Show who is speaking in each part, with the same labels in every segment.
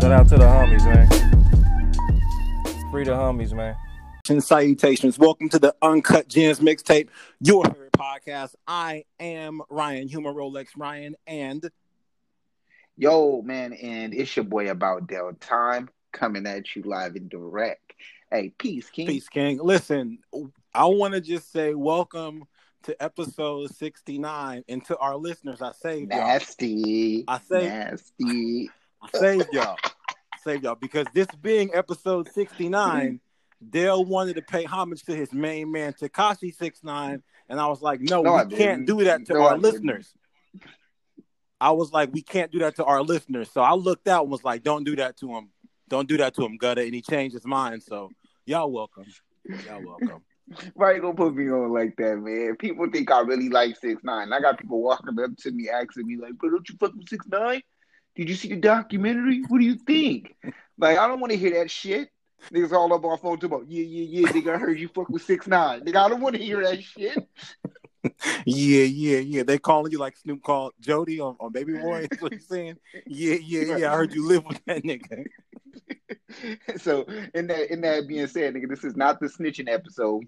Speaker 1: Shout out to the homies, man. Free the homies, man.
Speaker 2: Salutations. Welcome to the Uncut Gems mixtape, your favorite podcast. I am Ryan, Human Rolex Ryan, and
Speaker 3: Yo, man, and it's your boy About Dell Time coming at you live and direct. Hey, peace, King.
Speaker 2: Peace King. Listen, I want to just say welcome to episode 69. And to our listeners, I saved y'all.
Speaker 3: Nasty.
Speaker 2: I saved,
Speaker 3: Nasty.
Speaker 2: I saved y'all. Save y'all. Because this being episode 69, Dale wanted to pay homage to his main man, Tekashi 69. And I was like, no,
Speaker 3: No,
Speaker 2: we can't
Speaker 3: didn't.
Speaker 2: do that to
Speaker 3: No,
Speaker 2: our
Speaker 3: I didn't.
Speaker 2: listeners. I was like, we can't do that to our listeners. So I looked out and was like, don't do that to him. Don't do that to him, Gutter. And he changed his mind. So y'all welcome. Y'all welcome.
Speaker 3: Why you gonna put me on like that, man? People think I really like six nine. I got people walking up to me asking me like, "But don't you fuck with six nine? Did you see the documentary? What do you think?" Like, I don't want to hear that shit. Niggas all up on phone about, yeah, yeah, yeah, nigga, I heard you fuck with six nine. Nigga, I don't want to hear that shit.
Speaker 2: Yeah, yeah, yeah. They calling you like Snoop called Jody on, on Baby Boy. That's what he's saying. Yeah, yeah, yeah. I heard you live with that nigga.
Speaker 3: so in that in that being said, nigga, this is not the snitching episode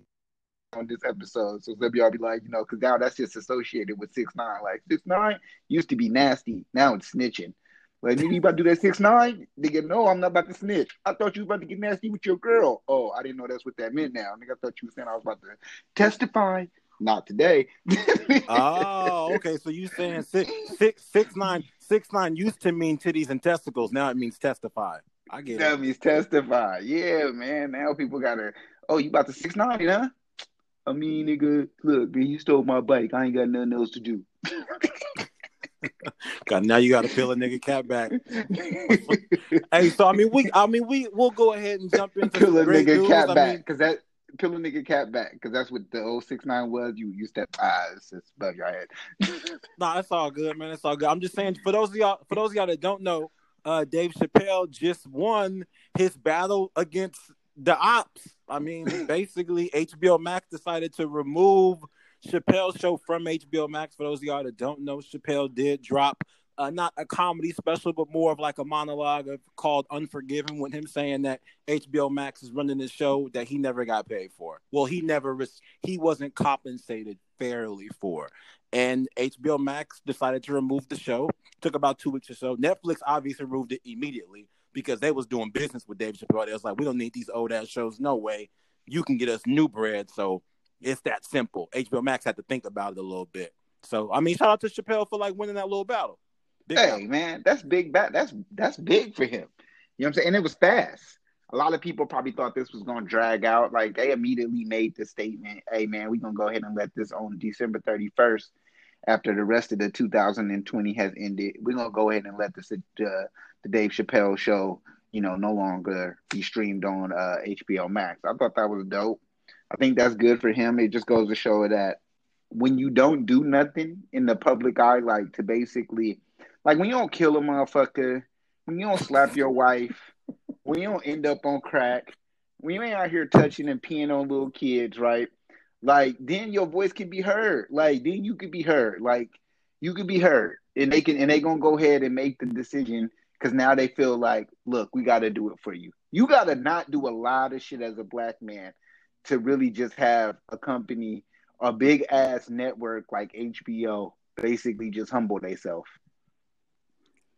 Speaker 3: on this episode. So some y'all be like, you know, because now that's just associated with six nine. Like six nine used to be nasty, now it's snitching. Like nigga, you about to do that six nine? Nigga, no, I'm not about to snitch. I thought you was about to get nasty with your girl. Oh, I didn't know that's what that meant now. Nigga, I thought you was saying I was about to testify. Not today.
Speaker 2: Oh, okay. So you saying six, six, six, nine, six, nine used to mean titties and testicles. Now it means testify. I get it.
Speaker 3: That means testify. Yeah, man. Now people gotta. Oh, you about to six nine, huh? I mean, nigga, look, man, you stole my bike. I ain't got nothing else to do.
Speaker 2: God, now you got to peel a nigga cat back. Hey, so I mean, we, I mean, we, we'll go ahead and jump into
Speaker 3: Pill a nigga
Speaker 2: news.
Speaker 3: cat
Speaker 2: I
Speaker 3: back, because that pill a nigga cat back, because that's what the old six nine was. You you step ah, it's just above your head.
Speaker 2: Nah, it's all good, man. It's all good. I'm just saying for those of y'all, for those of y'all that don't know, uh, Dave Chappelle just won his battle against the ops. I mean, basically, HBO Max decided to remove Chappelle's show from HBO Max. For those of y'all that don't know, Chappelle did drop uh, not a comedy special, but more of like a monologue of, called Unforgiven, with him saying that HBO Max is running this show that he never got paid for. Well, he never, he wasn't compensated fairly for. And HBO Max decided to remove the show. Took about two weeks or so. Netflix obviously removed it immediately because they was doing business with Dave Chappelle. They was like, we don't need these old ass shows. No way. You can get us new bread. So it's that simple. HBO Max had to think about it a little bit. So I mean, shout out to Chappelle for like winning that little battle. Big
Speaker 3: Hey
Speaker 2: battle.
Speaker 3: man, that's big. Bat. That's that's big for him. You know what I'm saying? And it was fast. A lot of people probably thought this was going to drag out. Like they immediately made the statement, "Hey man, we're gonna go ahead and let this on December 31st, after the rest of the 2020 has ended. We're gonna go ahead and let this uh, the Dave Chappelle show, you know, no longer be streamed on uh, HBO Max. I thought that was dope. I think that's good for him. It just goes to show that when you don't do nothing in the public eye, like to basically, like when you don't kill a motherfucker, when you don't slap your wife, when you don't end up on crack, when you ain't out here touching and peeing on little kids, right? Like then your voice can be heard. Like then you could be heard. Like you could be heard, and they can and they gonna go ahead and make the decision because now they feel like, look, we got to do it for you. You got to not do a lot of shit as a black man to really just have a company, a big ass network like HBO, basically just humble themselves.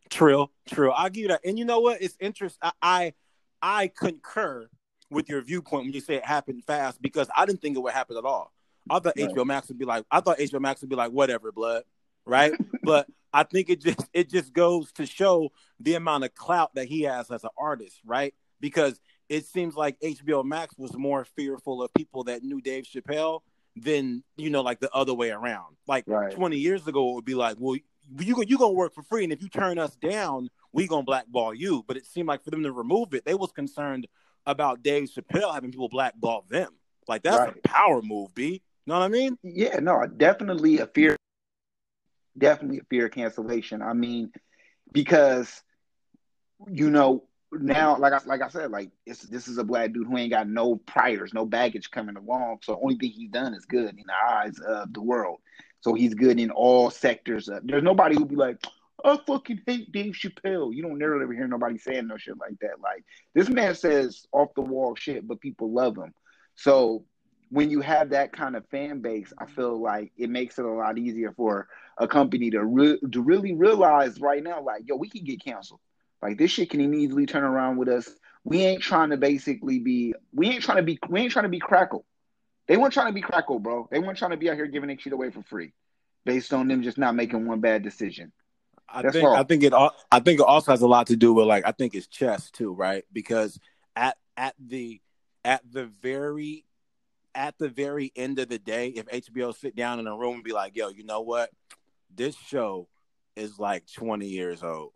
Speaker 2: True, true. I'll give you that. And you know what? It's interesting. I, I I concur with your viewpoint when you say it happened fast because I didn't think it would happen at all. I thought right. HBO Max would be like, I thought HBO Max would be like, whatever, blood, right? but I think it just it just goes to show the amount of clout that he has as an artist, right? Because it seems like HBO Max was more fearful of people that knew Dave Chappelle than you know, like the other way around. Like right. 20 years ago, it would be like, well, you you gonna work for free, and if you turn us down, we gonna blackball you. But it seemed like for them to remove it, they was concerned about Dave Chappelle having people blackball them. Like that's right. a power move, B. You know what I mean?
Speaker 3: Yeah, no, definitely a fear, definitely a fear of cancellation. I mean, because you know now, like I like I said, like this is a black dude who ain't got no priors, no baggage coming along. So the only thing he's done is good in the eyes of the world. So he's good in all sectors. There's nobody who be like, I fucking hate Dave Chappelle. You don't never ever hear nobody saying no shit like that. Like this man says off the wall shit, but people love him. So when you have that kind of fan base, I feel like it makes it a lot easier for a company to re- to really realize right now, like, yo, we can get canceled. Like this shit can immediately turn around with us. We ain't trying to basically be. We ain't trying to be. We ain't trying to be crackle. They weren't trying to be crackle, bro. They weren't trying to be out here giving that shit away for free, based on them just not making one bad decision.
Speaker 2: I That's think all. I think it All, I think it also has a lot to do with like I think it's chess too, right? Because at at the at the very at the very end of the day, if HBO sit down in a room and be like, "Yo, you know what? This show is like 20 years old.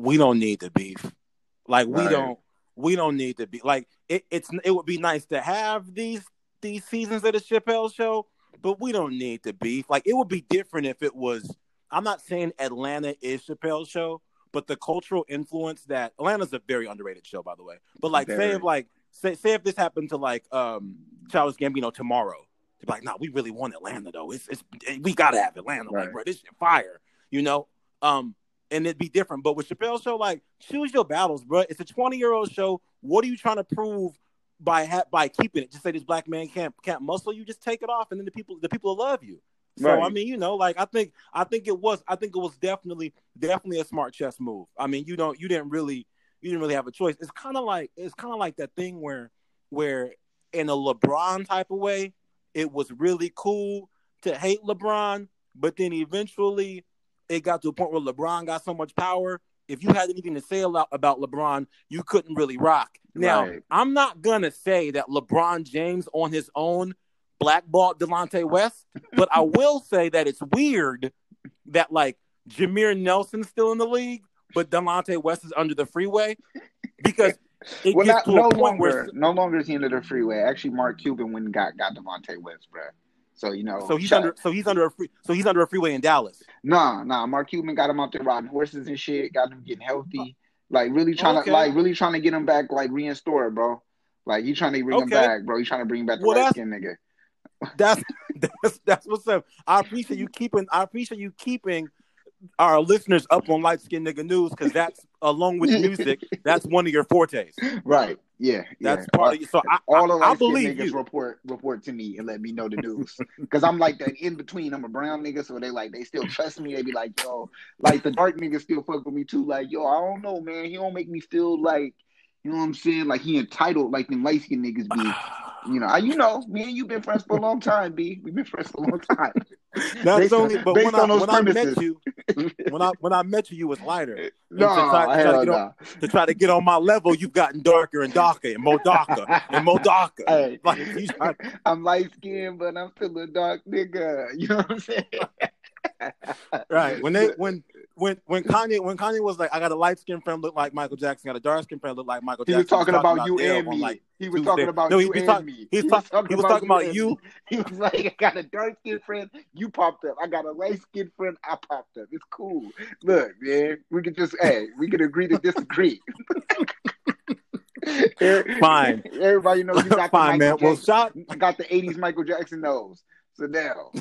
Speaker 2: We don't need to beef. Like we right. don't we don't need to be like it, it's it would be nice to have these these seasons of the Chappelle show, but we don't need to beef. Like it would be different if it was. I'm not saying Atlanta is Chappelle's show, but the cultural influence that Atlanta's a very underrated show, by the way. But like, very. say if like say say if this happened to like um Childish Gambino tomorrow, to be like, nah, we really want Atlanta though. It's it's we gotta have Atlanta, right. like, bro. This shit fire, you know. Um, and it'd be different. But with Chappelle's show, like, choose your battles, bro. It's a 20 year old show. What are you trying to prove by ha- by keeping it. Just say this black man can't can't muscle you. Just take it off, and then the people the people will love you. So right. I mean, you know, like I think I think it was I think it was definitely definitely a smart chess move. I mean, you don't you didn't really you didn't really have a choice. It's kind of like it's kind of like that thing where where in a LeBron type of way, it was really cool to hate LeBron, but then eventually it got to a point where LeBron got so much power if you had anything to say about LeBron, you couldn't really rock. Now, right. I'm not gonna say that LeBron James on his own blackballed Delonte West, but I will say that it's weird that like Jameer Nelson's still in the league, but Delonte West is under the freeway because it well, gets not, to
Speaker 3: no
Speaker 2: a point
Speaker 3: longer,
Speaker 2: where
Speaker 3: no longer is he under the freeway. Actually, Mark Cuban went and got got Delonte West, bro. So you know,
Speaker 2: so he's under, so he's under a free, so he's under a freeway in Dallas.
Speaker 3: Nah, nah. Mark Cuban got him out there riding horses and shit. Got him getting healthy, like really trying okay. to, like really trying to get him back, like reinstored, bro. Like he trying to bring okay. him back, bro. He trying to bring back the well, nigga.
Speaker 2: That's that's that's what's up. I appreciate you keeping. I appreciate you keeping our listeners up on light skin nigga news because that's along with music, that's one of your fortes.
Speaker 3: Right. Yeah.
Speaker 2: That's
Speaker 3: yeah.
Speaker 2: part of you. So I, all the light skin niggas you.
Speaker 3: report report to me and let me know the news. Cause I'm like that in between. I'm a brown nigga, so they like they still trust me. They be like, yo, like the dark niggas still fuck with me too. Like, yo, I don't know, man. He don't make me feel like you know what I'm saying? Like he entitled, like them light skinned niggas be. You know, I, you know, me and you been friends for a long time, B. We've been friends for a long time.
Speaker 2: That's based only, but when, I, when I met you, when I when I met you, you was lighter.
Speaker 3: No, to try, to, try to, on,
Speaker 2: to, try to get on my level, you've gotten darker and darker and more darker and more darker.
Speaker 3: Hey, like, I'm light skinned, but I'm still a dark nigga. You know what I'm saying?
Speaker 2: right. When they when when when Kanye when Kanye was like, I got a light skinned friend look like Michael Jackson, got a dark skinned friend look like Michael
Speaker 3: Jackson.
Speaker 2: He was
Speaker 3: talking, about, about, you and me. Like he was Tuesday. talking about no, you and talk, me.
Speaker 2: He was, talk, talking, he was talking about, you.
Speaker 3: He was like, I got a dark skinned friend, you popped up. I got a light skinned friend, I popped up. It's cool. Look, man, we could just hey, we could agree to disagree.
Speaker 2: Fine.
Speaker 3: Everybody knows you got
Speaker 2: Fine,
Speaker 3: the
Speaker 2: man.
Speaker 3: Michael
Speaker 2: Well, shot.
Speaker 3: I got the '80s Michael Jackson nose. So now,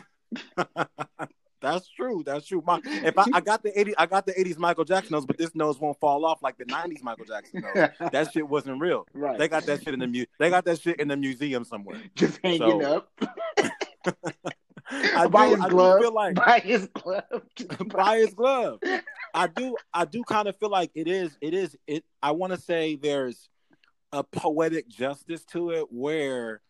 Speaker 2: That's true. That's true. My, if I, I got the eighty, I got the eighties Michael Jackson nose, but this nose won't fall off like the nineties Michael Jackson nose. That shit wasn't real.
Speaker 3: right?
Speaker 2: They got that shit in the mu- They got that shit in the museum somewhere.
Speaker 3: just hanging
Speaker 2: So-
Speaker 3: up.
Speaker 2: I do,
Speaker 3: buy his
Speaker 2: I do
Speaker 3: glove.
Speaker 2: feel like
Speaker 3: buy his glove.
Speaker 2: buy his glove. I do I do kind of feel like it is it is it I want to say there's a poetic justice to it where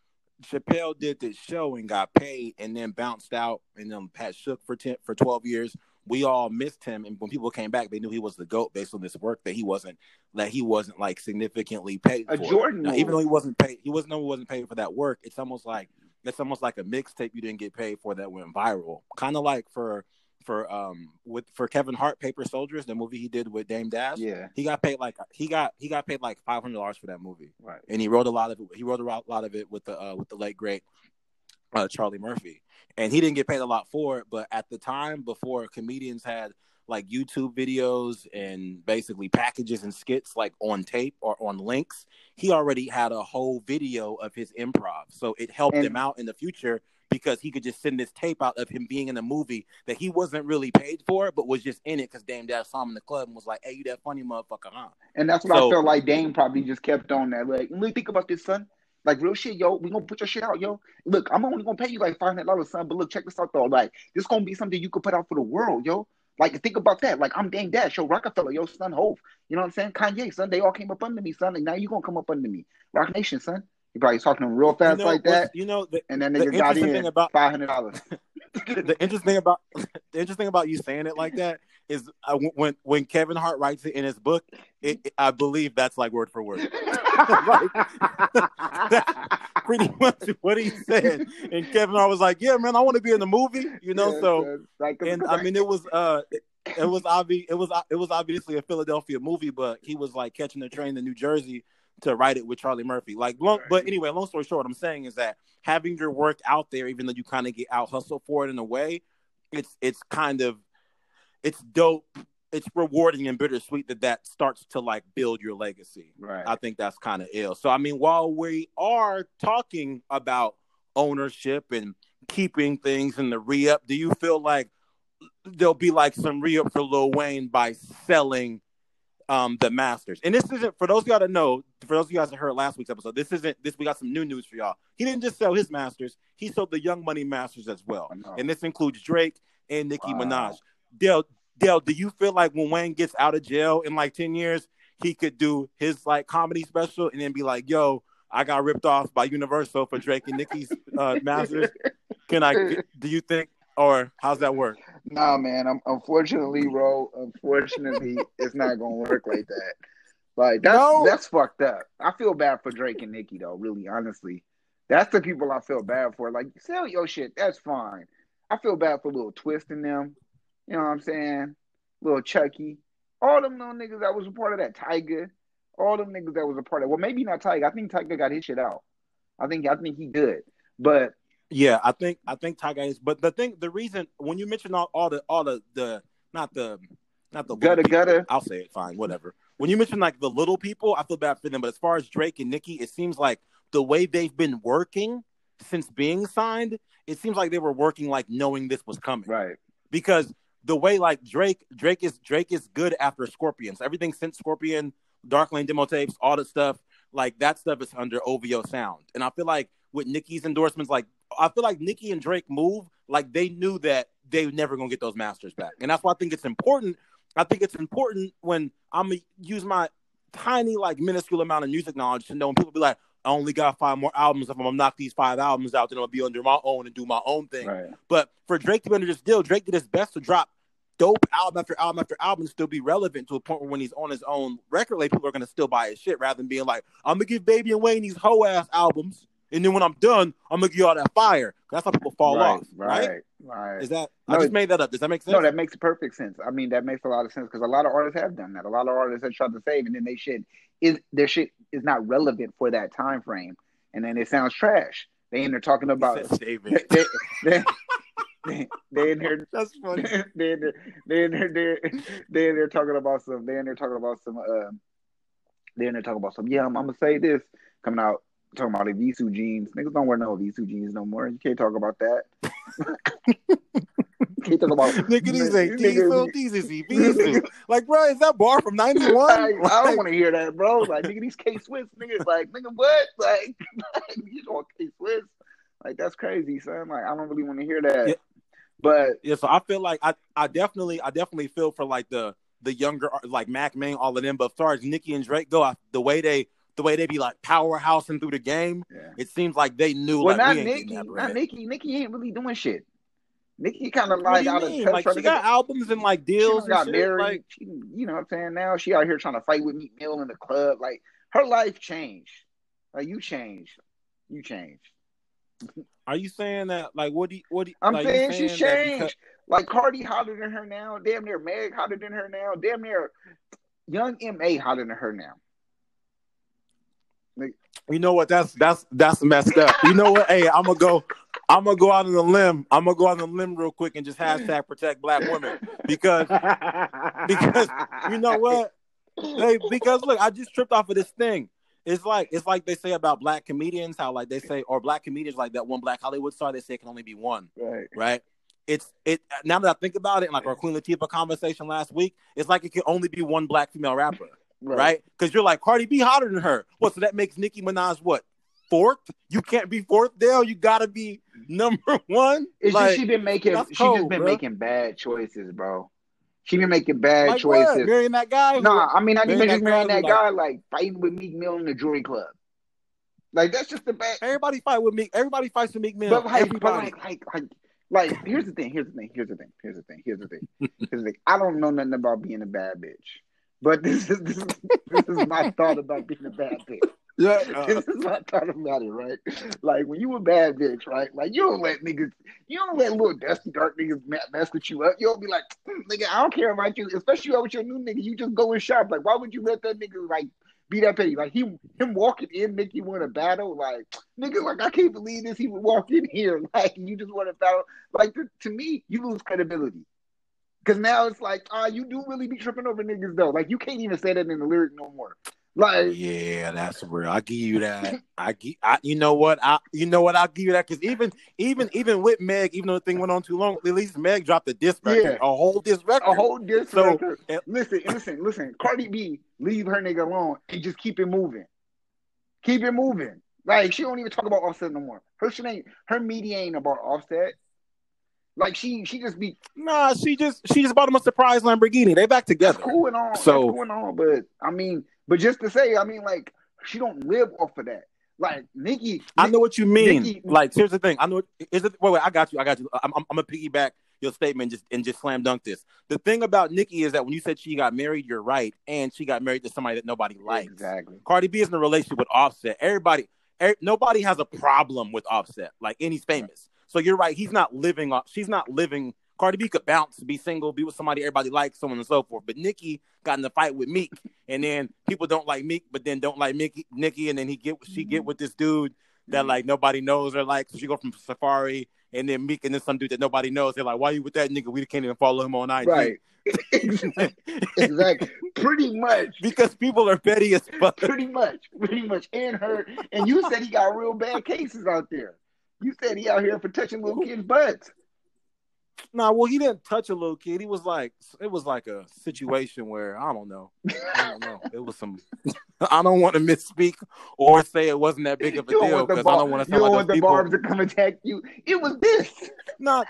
Speaker 2: Chappelle did this show and got paid and then bounced out and then Pat shook for 10 for 12 years. We all missed him and when people came back they knew he was the goat based on this work that he wasn't that he wasn't like significantly paid
Speaker 3: A
Speaker 2: for.
Speaker 3: Jordan
Speaker 2: Now, even though he wasn't paid he wasn't no he wasn't paid for that work. It's almost like it's almost like a mixtape you didn't get paid for that went viral. Kind of like for for um with for Kevin Hart Paper Soldiers, the movie he did with Dame Dash.
Speaker 3: Yeah,
Speaker 2: He got paid like he got he got paid like five hundred dollars for that movie,
Speaker 3: right.
Speaker 2: and he wrote a lot of it. He wrote a lot lot of it with the uh, with the late great uh, Charlie Murphy, and he didn't get paid a lot for it. But at the time, before comedians had like YouTube videos and basically packages and skits like on tape or on links, he already had a whole video of his improv, so it helped
Speaker 3: And-
Speaker 2: him out in the future because he could just send this tape out of him being in a movie that he wasn't really paid for, but was just in it because Dame Dash saw him in the club and was like, "Hey, you that funny motherfucker, huh?"
Speaker 3: And that's what
Speaker 2: So-
Speaker 3: I felt like Dame probably just kept on that. Like, look, think about this, son. Like real shit, yo. We gonna put your shit out, yo. Look, I'm only gonna pay you like five hundred dollars, son. But look, check this out though. Like, this gonna be something you could put out for the world, yo. Like, think about that. Like, I'm Dame Dash, yo. Roc-A-Fella, yo, son, Hove. You know what I'm saying? Kanye, son. They all came up under me, son. And now you gonna come up under me, Roc Nation, son. He probably talking to him real fast
Speaker 2: you know,
Speaker 3: like that,
Speaker 2: You know, the,
Speaker 3: and then
Speaker 2: the
Speaker 3: nigga got in
Speaker 2: about
Speaker 3: five hundred dollars.
Speaker 2: the interesting about the interesting about you saying it like that is uh, when when Kevin Hart writes it in his book, it, it- I believe that's like word for word, pretty much what he said. And Kevin Hart was like, "Yeah, man, I want to be in the movie," you know.
Speaker 3: Yeah,
Speaker 2: so
Speaker 3: like,
Speaker 2: and I mean, it was uh, it, it was obvious. It was it was obviously a Philadelphia movie, but he was like catching the train to New Jersey to write it with Charlie Murphy. Like, long, but anyway, long story short, what I'm saying is that having your work out there, even though you kind of get out hustled for it in a way, it's it's kind of it's dope. It's rewarding and bittersweet that that starts to like build your legacy.
Speaker 3: right.
Speaker 2: I think that's kind of ill. So I mean, while we are talking about ownership and keeping things in the re-up, do you feel like there'll be like some re-up for Lil Wayne by selling um the masters? And this isn't for those of y'all that know, for those of you guys that heard last week's episode, this isn't this we got some new news for y'all. He didn't just sell his masters, he sold the Young Money masters as well. And this includes Drake and Nicki
Speaker 3: Wow.
Speaker 2: Minaj. Dale, Dale, do you feel like when Wayne gets out of jail in like 10 years, he could do his like comedy special and then be like, yo, I got ripped off by Universal for Drake and Nicki's uh, masters. Can I, do you think, or how's that work?
Speaker 3: Nah, man. I'm unfortunately, bro. Unfortunately, it's not gonna work like that. Like that's
Speaker 2: No.
Speaker 3: that's fucked up. I feel bad for Drake and Nicki though. Really, honestly, that's the people I feel bad for. Like sell your shit. That's fine. I feel bad for little Twist in them. You know what I'm saying? Little Chucky. All them little niggas that was a part of that Tyga. All them niggas that was a part of. Well, maybe not Tyga. I think Tyga got his shit out. I think I think he good. But
Speaker 2: Yeah, I think, I think Ty is, but the thing, the reason, when you mention all, all the, all the, the, not the, not the
Speaker 3: gutter
Speaker 2: people,
Speaker 3: gutter.
Speaker 2: I'll say it fine, whatever. When you mention like the little people, I feel bad for them. But as far as Drake and Nicki, it seems like the way they've been working since being signed, it seems like they were working like knowing this was coming.
Speaker 3: Right.
Speaker 2: Because the way like Drake, Drake is Drake is good after Scorpions. Everything since Scorpion, Dark Lane demo tapes, all the stuff, like that stuff is under OVO sound. And I feel like with Nicki's endorsements, like I feel like Nicki and Drake move like they knew that they were never gonna get those masters back. And that's why I think it's important. I think it's important when I'm gonna use my tiny, like minuscule amount of music knowledge to know when people be like, I only got five more albums. If I'm gonna knock these five albums out, then I'll be under my own and do my own thing.
Speaker 3: Right.
Speaker 2: But for Drake to be under this deal, Drake did his best to drop dope album after album after album still be relevant to a point where when he's on his own record label, people are gonna still buy his shit rather than being like, I'm gonna give Baby and Wayne these hoe ass albums, and then when I'm done, I'm gonna give you all that fire. That's how people fall
Speaker 3: right,
Speaker 2: off, right?
Speaker 3: Right. Right.
Speaker 2: Is that
Speaker 3: No,
Speaker 2: I just made that up? Does that make sense?
Speaker 3: No, that makes perfect sense. I mean, that makes a lot of sense because a lot of artists have done that. A lot of artists have tried to save, and then they shit is their shit is not relevant for that time frame, and then it sounds trash. They in there talking about
Speaker 2: said David.
Speaker 3: they, they, they, they in here
Speaker 2: That's funny.
Speaker 3: they in there they in there they they in there talking about some they in there talking about some uh, Then they're talking about some. Yeah, I'm, I'm gonna say this coming out talking about the Evisu jeans. Niggas don't wear no Evisu jeans no more. You can't talk about that. can't talk about
Speaker 2: Nigga, these ain't
Speaker 3: nigga-
Speaker 2: diesel, these is diesel. Like, bro, is that bar from
Speaker 3: Like,
Speaker 2: '91?
Speaker 3: I don't want to hear that, bro. Like, nigga, these K Swiss niggas, like, nigga, what? Like, you want K Swiss? Like, that's crazy, son. Like, I don't really want to hear that. But
Speaker 2: Yeah, so I feel like I, I definitely, I definitely feel for like the the younger, like Mack Maine, all of them. But as far as Nicki and Drake go, I, the way they, the way they be like powerhousing through the game,
Speaker 3: yeah.
Speaker 2: it seems like they knew
Speaker 3: well,
Speaker 2: like
Speaker 3: not
Speaker 2: we ain't
Speaker 3: Nicki. Not. Nicki. Nicki ain't really doing shit. Nicki kind of like out of touch.
Speaker 2: Like she
Speaker 3: to get
Speaker 2: got albums and like deals
Speaker 3: done got
Speaker 2: and shit.
Speaker 3: married.
Speaker 2: Like,
Speaker 3: she, you know what I'm saying? Now she out here trying to fight with Meek Mill in the club. Like her life changed. Like you changed. You changed.
Speaker 2: Are you saying that? Like, what do you, what do you,
Speaker 3: I'm
Speaker 2: like, you
Speaker 3: saying, she's changed.
Speaker 2: because-
Speaker 3: Like Cardi hotter than her now. Damn near Meg hotter than her now. Damn near Young M.A. hotter than her now.
Speaker 2: You know what? That's that's that's messed up. You know what? Hey, I'm gonna go. I'm gonna go out on the limb. I'm gonna go out on the limb real quick and just hashtag protect black women because because you know what? Hey, because look, I just tripped off of this thing. It's like it's like they say about black comedians, how like they say, or black comedians like that one black Hollywood star, they say it can only be one,
Speaker 3: Right.
Speaker 2: right? It's it now that I think about it, like our Queen Latifah conversation last week, it's like it can only be one black female rapper, right? Because you're like Cardi B hotter than her. What? So that makes Nicki Minaj what? Fourth? You can't be fourth there. You gotta be number one.
Speaker 3: It's
Speaker 2: like,
Speaker 3: just she been making she
Speaker 2: cold,
Speaker 3: just been
Speaker 2: bro.
Speaker 3: making bad choices, bro. She been making bad
Speaker 2: like what?
Speaker 3: choices.
Speaker 2: Marrying that guy?
Speaker 3: Nah, I mean, I
Speaker 2: Marrying that
Speaker 3: just marrying that guy, like fighting with Meek Mill in the Jewelry Club. Like that's just the bad.
Speaker 2: Everybody fight with Meek. Everybody fights with Meek Mill.
Speaker 3: But like, but like, like, like, like, here's the thing. Here's the thing. Here's the thing. Here's the thing. Here's the thing. Here's the thing. I don't know nothing about being a bad bitch, but this is this is this is my thought about being a bad bitch.
Speaker 2: Yeah.
Speaker 3: this is my thought about it, right? Like when you a bad bitch, right? Like you don't let niggas, you don't let little dusty dark niggas mess with you up. You don't be like, "Mm, nigga, I don't care about you, especially with your new nigga. You just go and shop. Like, why would you let that nigga like be that petty? Like he him walking in make you want to battle. Like nigga, like I can't believe this. He would walk in here like you just want to battle. Like to, to me, you lose credibility. Cause now it's like, ah, you do really be tripping over niggas though. Like you can't even say that in the lyric no more. Like
Speaker 2: Yeah, that's real. I give you that. I give. I, you know what? I. You know what? I'll give you that because even, even, even with Meg, even though the thing went on too long, at least Meg dropped a disc record,
Speaker 3: Yeah.
Speaker 2: a whole disc record.
Speaker 3: a whole disc
Speaker 2: So,
Speaker 3: record.
Speaker 2: eh,
Speaker 3: Listen, listen, listen. Cardi B, leave her nigga alone and just keep it moving. Keep it moving. Like she don't even talk about Offset no more. Her shit ain't her media ain't about Offset. Like she she just be
Speaker 2: Nah, she just she just bought him a surprise Lamborghini. They back
Speaker 3: that's
Speaker 2: together.
Speaker 3: cool and all.
Speaker 2: So-
Speaker 3: that's cool and all, but I mean, but just to say, I mean, like she don't live off of that. Like Nicki,
Speaker 2: I know what you mean.
Speaker 3: Nicki-
Speaker 2: like, here's the thing. I know. Is it? Wait, wait. I got you. I got you. I'm, I'm, I'm gonna piggyback your statement just and just slam dunk this. The thing about Nicki is that when you said she got married, you're right, and she got married to somebody that nobody likes.
Speaker 3: exactly.
Speaker 2: Cardi B is in a relationship with Offset. Everybody, er, nobody has a problem with Offset. Like, and he's famous. So you're right. He's not living. off She's not living. Cardi B could bounce, be single, be with somebody everybody likes, so on and so forth. But Nicki got in the fight with Meek, and then people don't like Meek, but then don't like Mickey, Nicki, and then he get she get mm-hmm. with this dude that like nobody knows or like. So she go from Safaree, and then Meek, and then some dude that nobody knows. They're like, "Why you with that nigga? We can't even follow him on IG."
Speaker 3: Right. exactly. Pretty much.
Speaker 2: because people are petty as fuck.
Speaker 3: Pretty much, pretty much. And her, and you said he got real bad cases out there. You said he out here for touching little kids' butts.
Speaker 2: Nah, well, he didn't touch a little kid. He was like, it was like a situation where I don't know. I don't know. It was some. I don't want to misspeak or say it wasn't that big of a deal because I don't want to sound like
Speaker 3: want the
Speaker 2: people.
Speaker 3: barbs to come attack you. It was this.
Speaker 2: Nah,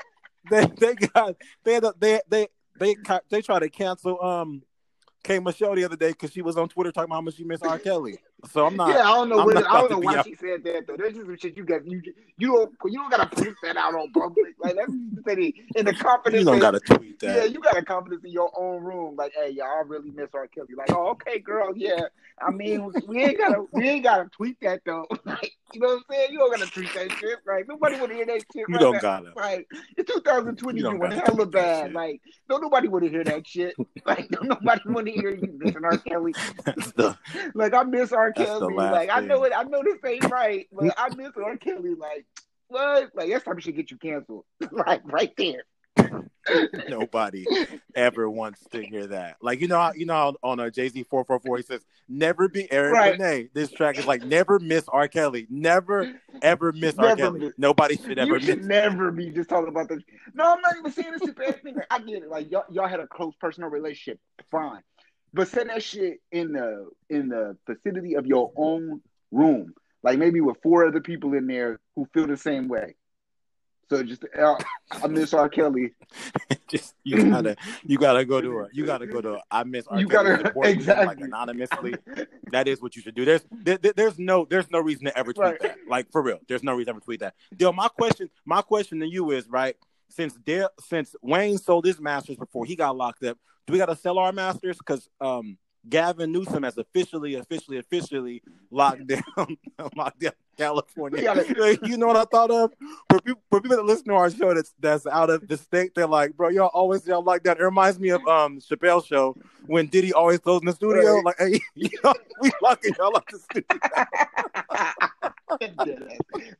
Speaker 2: they they got they had a, they they they they tried to cancel um K Michelle the other day because she was on Twitter talking about how much she missed R. Kelly. So I'm not.
Speaker 3: yeah, I don't know.
Speaker 2: I'm
Speaker 3: What, I don't know
Speaker 2: to be
Speaker 3: why
Speaker 2: out-
Speaker 3: she said that though. There's just some shit you got. You you don't you don't gotta put that out on public. Like that's in the, in the confidence.
Speaker 2: You don't got to tweet that.
Speaker 3: Yeah, you got a confidence in your own room. Like, hey, y'all I really miss R. Kelly. Like, oh, okay, girl, yeah. I mean, we ain't gotta, we ain't gotta tweet that though. Like, you know what I'm saying? You don't gotta tweet that shit. Right? Nobody want to hear that shit.
Speaker 2: You
Speaker 3: right
Speaker 2: don't
Speaker 3: now.
Speaker 2: gotta.
Speaker 3: Right. It's 2020.
Speaker 2: You
Speaker 3: You
Speaker 2: don't
Speaker 3: went
Speaker 2: gotta
Speaker 3: hella
Speaker 2: tweet
Speaker 3: bad.
Speaker 2: shit.
Speaker 3: Like, don't nobody want to hear that shit. Like, don't nobody want to hear you missing R. Kelly.
Speaker 2: That's the
Speaker 3: Like, I miss R.
Speaker 2: That's
Speaker 3: Kelly. Like, I know it. I know this ain't right, but I miss R. Kelly. Like, what? Like, that's time should get you canceled. like, right there.
Speaker 2: Nobody ever wants to hear that. Like you know, you know, on a Jay Z four four four, he says, "Never be Eric
Speaker 3: Right.
Speaker 2: Benet." This track is like, "Never miss R. Kelly. Never ever miss R. Kelly.
Speaker 3: miss-
Speaker 2: Nobody should ever
Speaker 3: you should
Speaker 2: miss."
Speaker 3: never be just talking about this. No, I'm not even saying this is bad thing. I get it. Like y'all, y'all had a close personal relationship, fine. But say that shit in the in the vicinity of your own room, like maybe with four other people in there who feel the same way. So just uh, I miss R. Kelly.
Speaker 2: Just you gotta you gotta go to a you gotta go to a, I miss R.
Speaker 3: You
Speaker 2: Kelly
Speaker 3: gotta-
Speaker 2: group, like
Speaker 3: exactly.
Speaker 2: anonymously. That is what you should do. There's there, there- there's no there's no reason to ever tweet
Speaker 3: Right.
Speaker 2: that. Like for real, there's no reason to ever tweet that. Yo, my question my question to you is right since Dale, since Wayne sold his masters before he got locked up, do we got to sell our masters? Because um, Gavin Newsom has officially officially officially locked down locked down California.
Speaker 3: Gotta-
Speaker 2: you know what I thought of? For people, for people that listen to our show that's that's out of the state, they're like, bro, y'all always y'all like that. It reminds me of um Chappelle's show when Diddy always closed in the studio.
Speaker 3: Right.
Speaker 2: Like, hey, y'all, we locking y'all up the studio.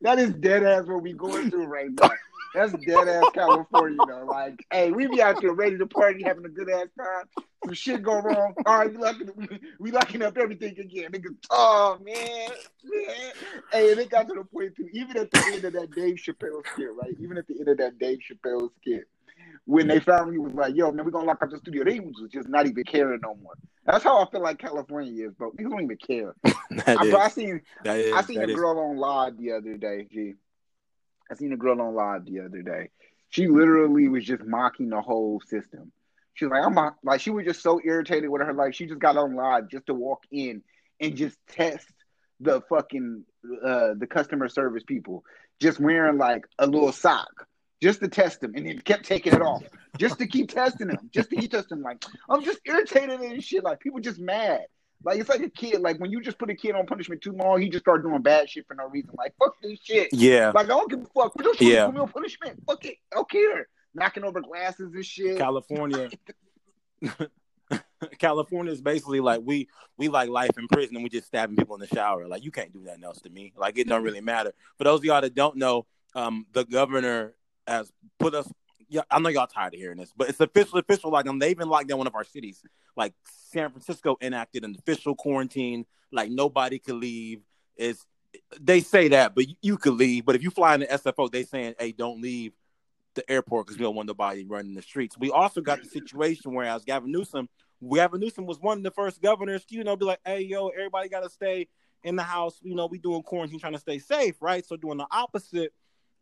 Speaker 3: That is dead ass what we going through right now. That's dead ass California though. Like, hey, we be out there ready to party, having a good ass time. Some shit go wrong. All right, we locking, we, we locking up everything again. Niggas, oh man, man. Hey, and it got to the point too. Even at the end of that Dave Chappelle skit, right? Even at the end of that Dave Chappelle skit, when they finally was like, "Yo, man, we gonna lock up the studio," they was just not even caring no more. That's how I feel like California is, bro. Niggas don't even care. I,
Speaker 2: is,
Speaker 3: I seen I seen a girl on live the other day, G. I seen a girl on live the other day. She literally was just mocking the whole system. She was like, I'm like, she was just so irritated with her. Like, she just got on live just to walk in and just test the fucking uh the customer service people, just wearing like a little sock. Just to test them, and then kept taking it off, just to keep testing them, just to keep testing them. Like I'm just irritated and shit. Like people just mad. Like it's like a kid. Like when you just put a kid on punishment too long, he just start doing bad shit for no reason. Like fuck this shit.
Speaker 2: yeah.
Speaker 3: Like I don't give a fuck. We're just
Speaker 2: Yeah.
Speaker 3: put me on punishment. Fuck it. I don't care. Knocking over glasses and shit.
Speaker 2: California. California is basically like we we like life in prison and we just stabbing people in the shower. Like you can't do nothing else to me. Like it don't really matter. For those of y'all that don't know, um, the governor has put us. Yeah, I know y'all tired of hearing this, but it's official. Official. Like um, they even locked down one of our cities. Like San Francisco enacted an official quarantine. Like nobody could leave. It's they say that, but you, you could leave. But if you fly in the SFO, they saying, "Hey, don't leave." the airport because we don't want nobody running the streets. We also got the situation where as Gavin Newsom, Gavin Newsom was one of the first governors to, you know, be like, hey, yo, everybody got to stay in the house. You know, we doing quarantine trying to stay safe, right? So doing the opposite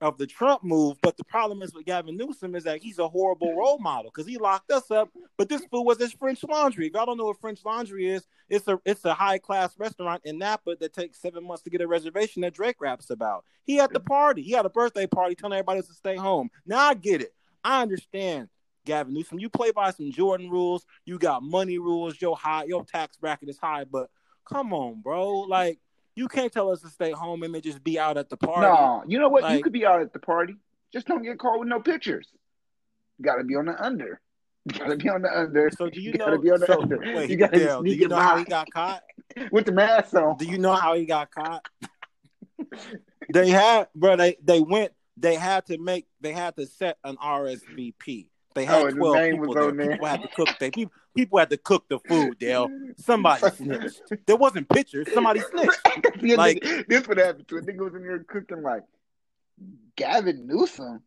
Speaker 2: of the Trump move. But the problem is with Gavin Newsom is that he's a horrible role model because he locked us up. But this fool was his French Laundry. If y'all don't know what French Laundry is, it's a it's a high class restaurant in Napa that takes seven months to get a reservation that Drake raps about. He had the party. He had a birthday party telling everybody to stay home. Now I get it. I understand. Gavin Newsom, you play by some Jordan rules. You got money rules. Your high, your tax bracket is high, but come on, bro. Like you can't tell us to stay home and then just be out at the party.
Speaker 3: No, you know what? you could be out at the party. Just don't get caught with no pictures. You gotta be on the under. You gotta be on the under.
Speaker 2: So do you,
Speaker 3: You
Speaker 2: know?
Speaker 3: gotta be on the
Speaker 2: so,
Speaker 3: under.
Speaker 2: wait,
Speaker 3: You gotta
Speaker 2: Dale, do you know how he got caught?
Speaker 3: with the mask on.
Speaker 2: Do you know how he got caught? they had, bro. They they went. They had to make. They had to set an RSVP. They had
Speaker 3: Oh,
Speaker 2: twelve people there. People had to cook. They people, people had to cook the food. Dale, somebody snitched. There wasn't pictures. Somebody snitched.
Speaker 3: See,
Speaker 2: Like-
Speaker 3: nigga- this would happen to a nigga was in here cooking like Gavin Newsom.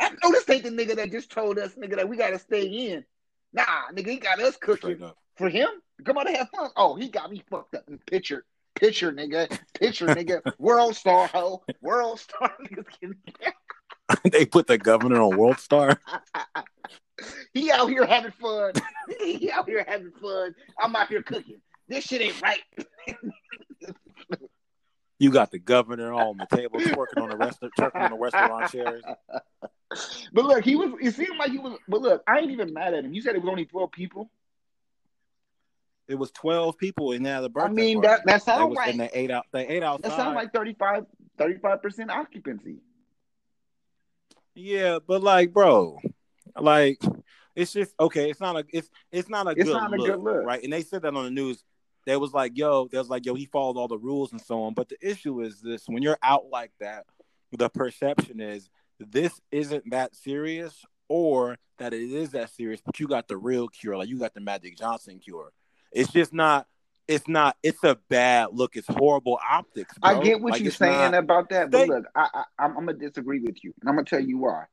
Speaker 3: I know this ain't the nigga that just told us, nigga, that we gotta stay in. Nah, nigga, he got us cooking for him. Come out and have fun. Oh, he got me fucked up. In picture, picture, nigga, picture, nigga. World star, ho, world star. Niggas getting-
Speaker 2: they put the governor on World Star.
Speaker 3: He out here having fun. he out here having fun. I'm out here cooking. This shit ain't right.
Speaker 2: You got the governor on the table twerking on the restaurant, twerking on the restaurant chairs.
Speaker 3: But look, he was. It seemed like he was. But look, I ain't even mad at him. You said it was only twelve people.
Speaker 2: It was twelve people in there. The birthday
Speaker 3: I mean,
Speaker 2: party.
Speaker 3: that that sounds like
Speaker 2: and they ate out. They ate outside.
Speaker 3: that sounds like 35 percent occupancy.
Speaker 2: Yeah, but like, bro, like, it's just okay. It's not a. It's it's not a
Speaker 3: It's
Speaker 2: good
Speaker 3: not a
Speaker 2: look,
Speaker 3: good look.
Speaker 2: right? And they said that on the news. They was like, yo, they was like, yo, he followed all the rules and so on. But the issue is this: when you're out like that, the perception is this isn't that serious. or that it is that serious, but you got the real cure, like you got the Magic Johnson cure. It's just not. It's not. It's a bad look. It's horrible optics. Bro.
Speaker 3: I get what
Speaker 2: Like,
Speaker 3: you're saying
Speaker 2: not-
Speaker 3: about that,
Speaker 2: They-
Speaker 3: but look, I, I I'm, I'm gonna disagree with you, and I'm gonna tell you why.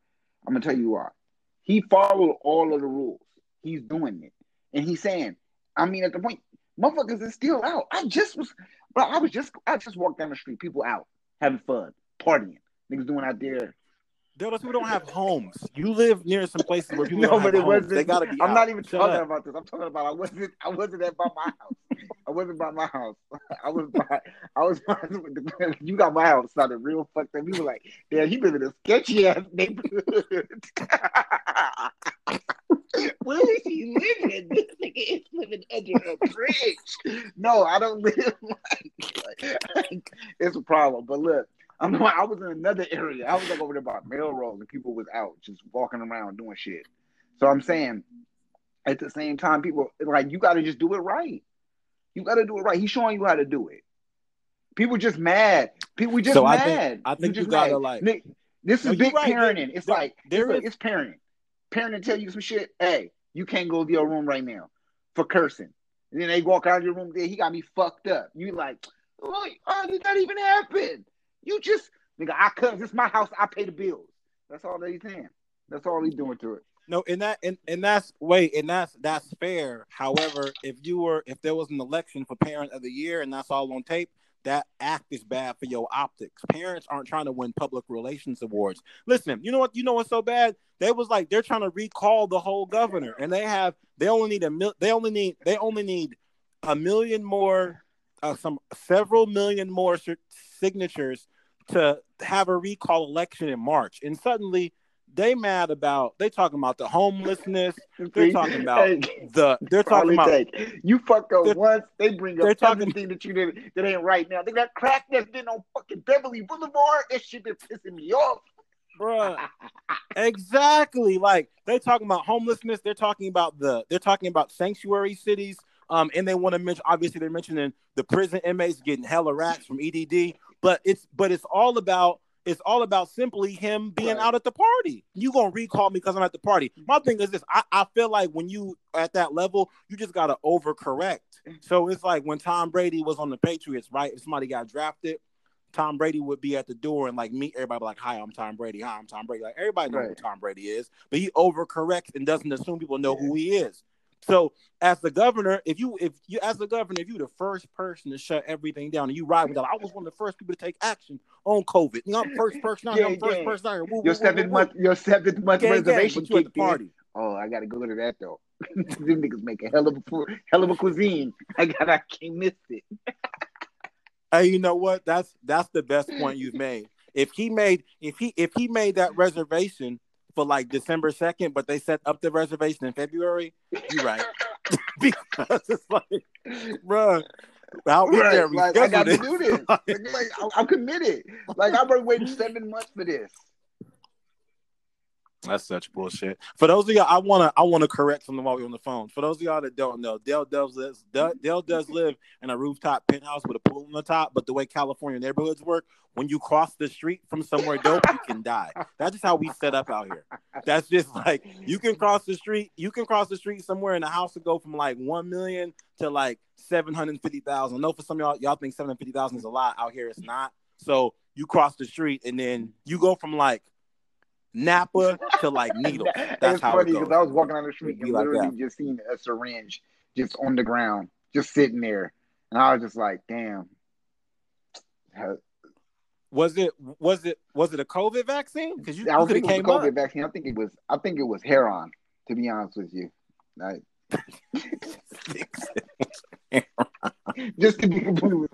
Speaker 3: I'm gonna tell you why. He followed all of the rules. He's doing it, and he's saying, I mean, at the point, motherfuckers is still out. I just was, bro. I was just, I just walked down the street, people out having fun, partying, niggas doing out there.
Speaker 2: Those people don't have homes. You live near some places where people
Speaker 3: No,
Speaker 2: don't have
Speaker 3: but it
Speaker 2: homes.
Speaker 3: wasn't.
Speaker 2: They gotta be.
Speaker 3: I'm
Speaker 2: out.
Speaker 3: not even
Speaker 2: Shut
Speaker 3: talking
Speaker 2: up.
Speaker 3: about this. I'm talking about I wasn't. I wasn't at by my house. I wasn't by my house. I was by. I was by. You got my house sounded real fucked up. You were like, "Damn, you live in a sketchy ass neighborhood." Where is he living? This nigga is living under a bridge. No, I don't live like, like it's a problem. But look, I'm I was in another area. I was like over there by Melrose, and people was out just walking around doing shit. So I'm saying, at the same time, people like you got to just do it right. You got to do it right. He's showing you how to do it. People just mad. People just
Speaker 2: So I
Speaker 3: mad.
Speaker 2: think- I think you gotta,
Speaker 3: mad.
Speaker 2: like-
Speaker 3: Nick, this is
Speaker 2: No,
Speaker 3: big
Speaker 2: right. There-
Speaker 3: parenting. It's
Speaker 2: there-
Speaker 3: like
Speaker 2: there
Speaker 3: it's,
Speaker 2: is-
Speaker 3: it's parenting. Parenting tell you some shit. Hey, you can't go to your room right now for cursing. And then they walk out of your room. There, he got me fucked up. You like, oh, did that even happen? You just nigga, I cut. This is my house. I pay the bills. That's all that he's saying. That's all he's doing to it.
Speaker 2: No, and that and, and that's wait, and that's that's fair. However, if you were if there was an election for parent of the year and that's all on tape, that act is bad for your optics. Parents aren't trying to win public relations awards. Listen, you know what? You know what's so bad? They was like they're trying to recall the whole governor, and they have they only need a mil. They only need they only need a million more, uh, some several million more signatures to have a recall election in March, and suddenly they mad about they talking about the homelessness. They're talking about the they're talking about
Speaker 3: take. You fuck up once, they bring
Speaker 2: they're
Speaker 3: up
Speaker 2: talking-
Speaker 3: everything that you did that ain't right now. They got crack that's been on fucking Beverly Boulevard, that shit been pissing me off.
Speaker 2: bruh. Exactly. Like they're talking about homelessness. They're talking about the they're talking about sanctuary cities. Um, and they want to mention obviously they're mentioning the prison inmates getting hella racks from EDD, but it's but it's all about it's all about simply him being
Speaker 3: Right.
Speaker 2: out at the party. You gonna recall me because I'm at the party. Mm-hmm. My thing is this: I, I feel like when you at that level, you just gotta overcorrect. Mm-hmm. So it's like when Tom Brady was on the Patriots, right? If somebody got drafted, Tom Brady would be at the door and like meet everybody like, "Hi, I'm Tom Brady. Hi, I'm Tom Brady." Like everybody knows who Tom Brady is, but he overcorrects and doesn't assume people know who he is. So as the governor, if you if you as the governor, if you the first person to shut everything down and you ride with that, I was one of the first people to take action on COVID. You know, I'm first person out here. I'm the first person out here. Woo, woo,
Speaker 3: Your seventh month, your seventh month
Speaker 2: Gang, gang,
Speaker 3: reservation
Speaker 2: the
Speaker 3: kicked
Speaker 2: party.
Speaker 3: Oh, I gotta go to that though. Them niggas make a hell of a hell of a cuisine. I got I can't miss it.
Speaker 2: Hey, you know what? That's that's the best point you've made. If he made if he if he made that reservation for like December second, but they set up the reservation in February, you're right. because it's like, I'll there.
Speaker 3: Right, like I got to do this. Like, like, I'm committed. Like I've been waiting seven months for this.
Speaker 2: That's such bullshit. For those of y'all, I wanna I wanna correct something while we're on the phone. For those of y'all that don't know, Dale does live does live in a rooftop penthouse with a pool on the top. But the way California neighborhoods work, when you cross the street from somewhere dope, you can die. That's just how we set up out here. That's just like you can cross the street. You can cross the street somewhere, and the house will go from like one million to like seven hundred fifty thousand. I know for some y'all, y'all think seven hundred fifty thousand is a lot. Out here, it's not. So you cross the street, and then you go from like Napa to like Needles. That's
Speaker 3: it's
Speaker 2: how
Speaker 3: funny
Speaker 2: it
Speaker 3: because
Speaker 2: goes.
Speaker 3: I was walking on the street and
Speaker 2: like
Speaker 3: literally
Speaker 2: that.
Speaker 3: just seen a syringe just on the ground, just sitting there, and I was just like, "Damn."
Speaker 2: Was it was it was it a COVID vaccine? Because you,
Speaker 3: I
Speaker 2: you
Speaker 3: don't
Speaker 2: could have
Speaker 3: think it was
Speaker 2: came
Speaker 3: the COVID
Speaker 2: up.
Speaker 3: vaccine. I think it was. I think it was heron. To be honest with you, like, just to be completely.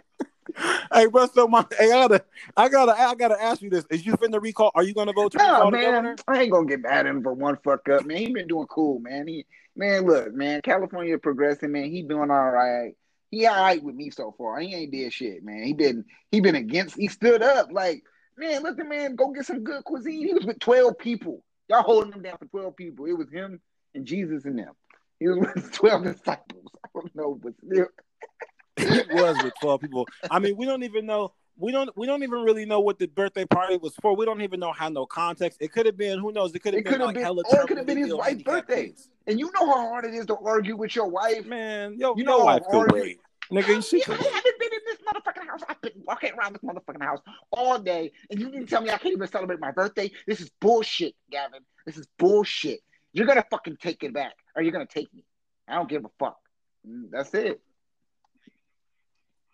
Speaker 2: hey, bro. So my, hey, I gotta, I gotta, I gotta ask you this: Is you finna recall? Are you gonna vote to
Speaker 3: Nah,
Speaker 2: recall the
Speaker 3: man,
Speaker 2: governor?
Speaker 3: I ain't gonna get mad at him for one fuck up, man. He been doing cool, man. He, man, look, man, California progressing, man. He doing all right. He all right with me so far. He ain't did shit, man. He been, he been against. He stood up, like, man, let the man go get some good cuisine. He was with twelve people. Y'all holding him down for twelve people. It was him and Jesus and them. He was with twelve disciples. I don't know, but still,
Speaker 2: He was with twelve people. I mean, we don't even know. we don't we don't even really know what the birthday party was for. We don't even know how no context. It could have been who knows. It could have
Speaker 3: It
Speaker 2: been like
Speaker 3: been,
Speaker 2: hella
Speaker 3: or it could have been his wife's birthday. And you know how hard it is to argue with your wife.
Speaker 2: Man, yo,
Speaker 3: You
Speaker 2: you
Speaker 3: know
Speaker 2: wife could wait. Nigga, she
Speaker 3: I haven't been in this motherfucking house. I've been walking around this motherfucking house all day, and you didn't tell me I can't even celebrate my birthday. This is bullshit, Gavin. This is bullshit. You're gonna fucking take it back, or you're gonna take me. I don't give a fuck. Mm, That's it.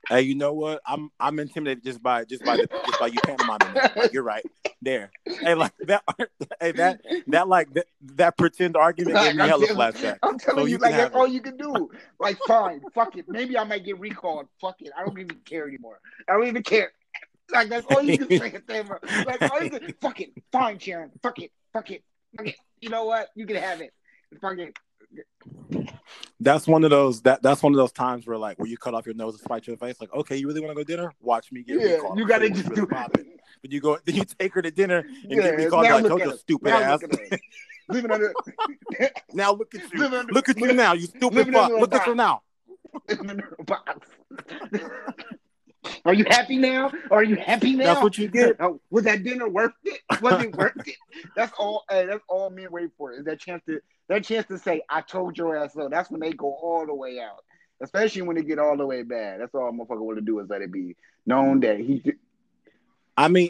Speaker 2: Hey, you know what? I'm I'm intimidated just by just by the, just by you pantomiming. that. Like, you're right there. Hey, like that. Hey, that that like that, that pretend argument gave me
Speaker 3: I'm
Speaker 2: hella flashback.
Speaker 3: I'm telling
Speaker 2: So
Speaker 3: you,
Speaker 2: you
Speaker 3: like that's
Speaker 2: have
Speaker 3: all you can do. Like, fine, fuck it. Maybe I might get recalled. Fuck it. I don't even care anymore. I don't even care. Like that's all you can say at. Like, all you can, fuck it. Fine, Sharon. Fuck it. Fuck it. Fuck it. You know what? You can have it. Fuck it.
Speaker 2: That's one of those that that's one of those times where like where you cut off your nose and spite your face. Like, okay, you really want to go to dinner? Watch me get
Speaker 3: Yeah, you gotta just
Speaker 2: really
Speaker 3: do
Speaker 2: popping. But you go, then you take her to dinner and
Speaker 3: Yeah,
Speaker 2: get recalled. like,
Speaker 3: at
Speaker 2: stupid
Speaker 3: Now
Speaker 2: ass.
Speaker 3: at. Living under,
Speaker 2: now look at you.
Speaker 3: Under-
Speaker 2: Look at you now, you stupid fuck. Look at
Speaker 3: box.
Speaker 2: you now.
Speaker 3: living under a box. Are you happy now? Are you happy now?
Speaker 2: That's what you get.
Speaker 3: Oh, was that dinner worth it? Was it worth it? That's all. Hey, that's all men wait for is that chance to that chance to say, "I told your ass so." That's when they go all the way out, especially when they get all the way bad. That's all motherfucker want to do is let it be known that he.
Speaker 2: I mean,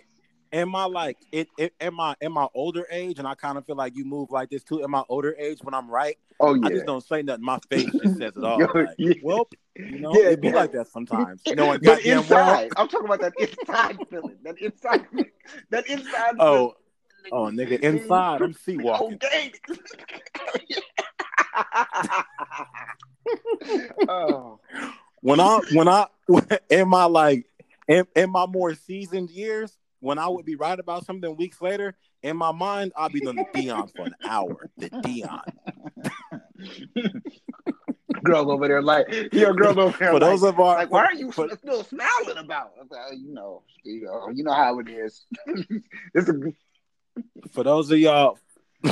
Speaker 2: am I like it, it in my in my older age, and I kind of feel like you move like this too. In my older age, when I'm right,
Speaker 3: Oh yeah,
Speaker 2: I just don't say nothing. My face just says it all.
Speaker 3: Yo,
Speaker 2: Like,
Speaker 3: yeah.
Speaker 2: Well, you know,
Speaker 3: Yeah,
Speaker 2: it be
Speaker 3: yeah.
Speaker 2: like that sometimes.
Speaker 3: But
Speaker 2: goddamn
Speaker 3: inside,
Speaker 2: well.
Speaker 3: I'm talking about that inside feeling. That inside, that inside.
Speaker 2: Oh,
Speaker 3: feeling.
Speaker 2: Oh, nigga, inside I'm sea walking.
Speaker 3: Oh,
Speaker 2: When I when I in my like in, in my more seasoned years, when I would be right about something weeks later, in my mind I'll be doing the Deion for an hour. The Deion.
Speaker 3: girl over there like, yo, girl over there
Speaker 2: For
Speaker 3: like,
Speaker 2: those of our
Speaker 3: like, why are you
Speaker 2: for-
Speaker 3: still smiling about? Like, oh, you know, you know, you know how it is. it's a
Speaker 2: for those of y'all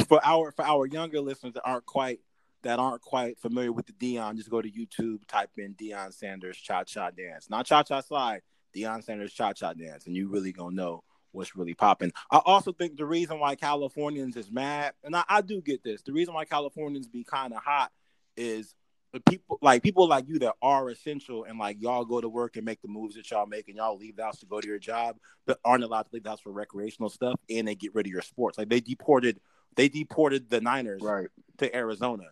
Speaker 2: for our for our younger listeners that aren't quite that aren't quite familiar with the Deion, just go to YouTube, type in Deion Sanders Cha Cha Dance. Not Cha Cha Slide, Deion Sanders Cha Cha Dance, and you really gonna know what's really popping. I also think the reason why Californians is mad, and I, I do get this, the reason why Californians be kind of hot is people like people like you that are essential and like y'all go to work and make the moves that y'all make and y'all leave the house to go to your job, but aren't allowed to leave the house for recreational stuff and they get rid of your sports. Like they deported they deported the Niners
Speaker 3: right.
Speaker 2: to Arizona.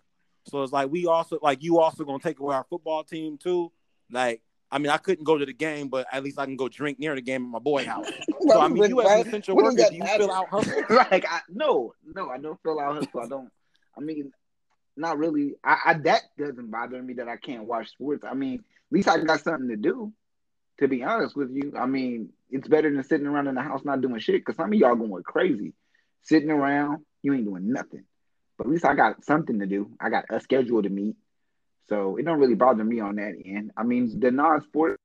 Speaker 2: So it's like we also like you also gonna take away our football team too. Like I mean I couldn't go to the game, but at least I can go drink near the game at my boy house. So I mean you as an essential worker, do you feel out hustle?
Speaker 3: like I no, no, I don't feel out hustle. I don't. I mean, not really. I, I that doesn't bother me that I can't watch sports. I mean, at least I got something to do. To be honest with you, I mean, it's better than sitting around in the house not doing shit. Because some of y'all going crazy, sitting around, you ain't doing nothing. But at least I got something to do. I got a schedule to meet, so it don't really bother me on that end. I mean, the non-sport.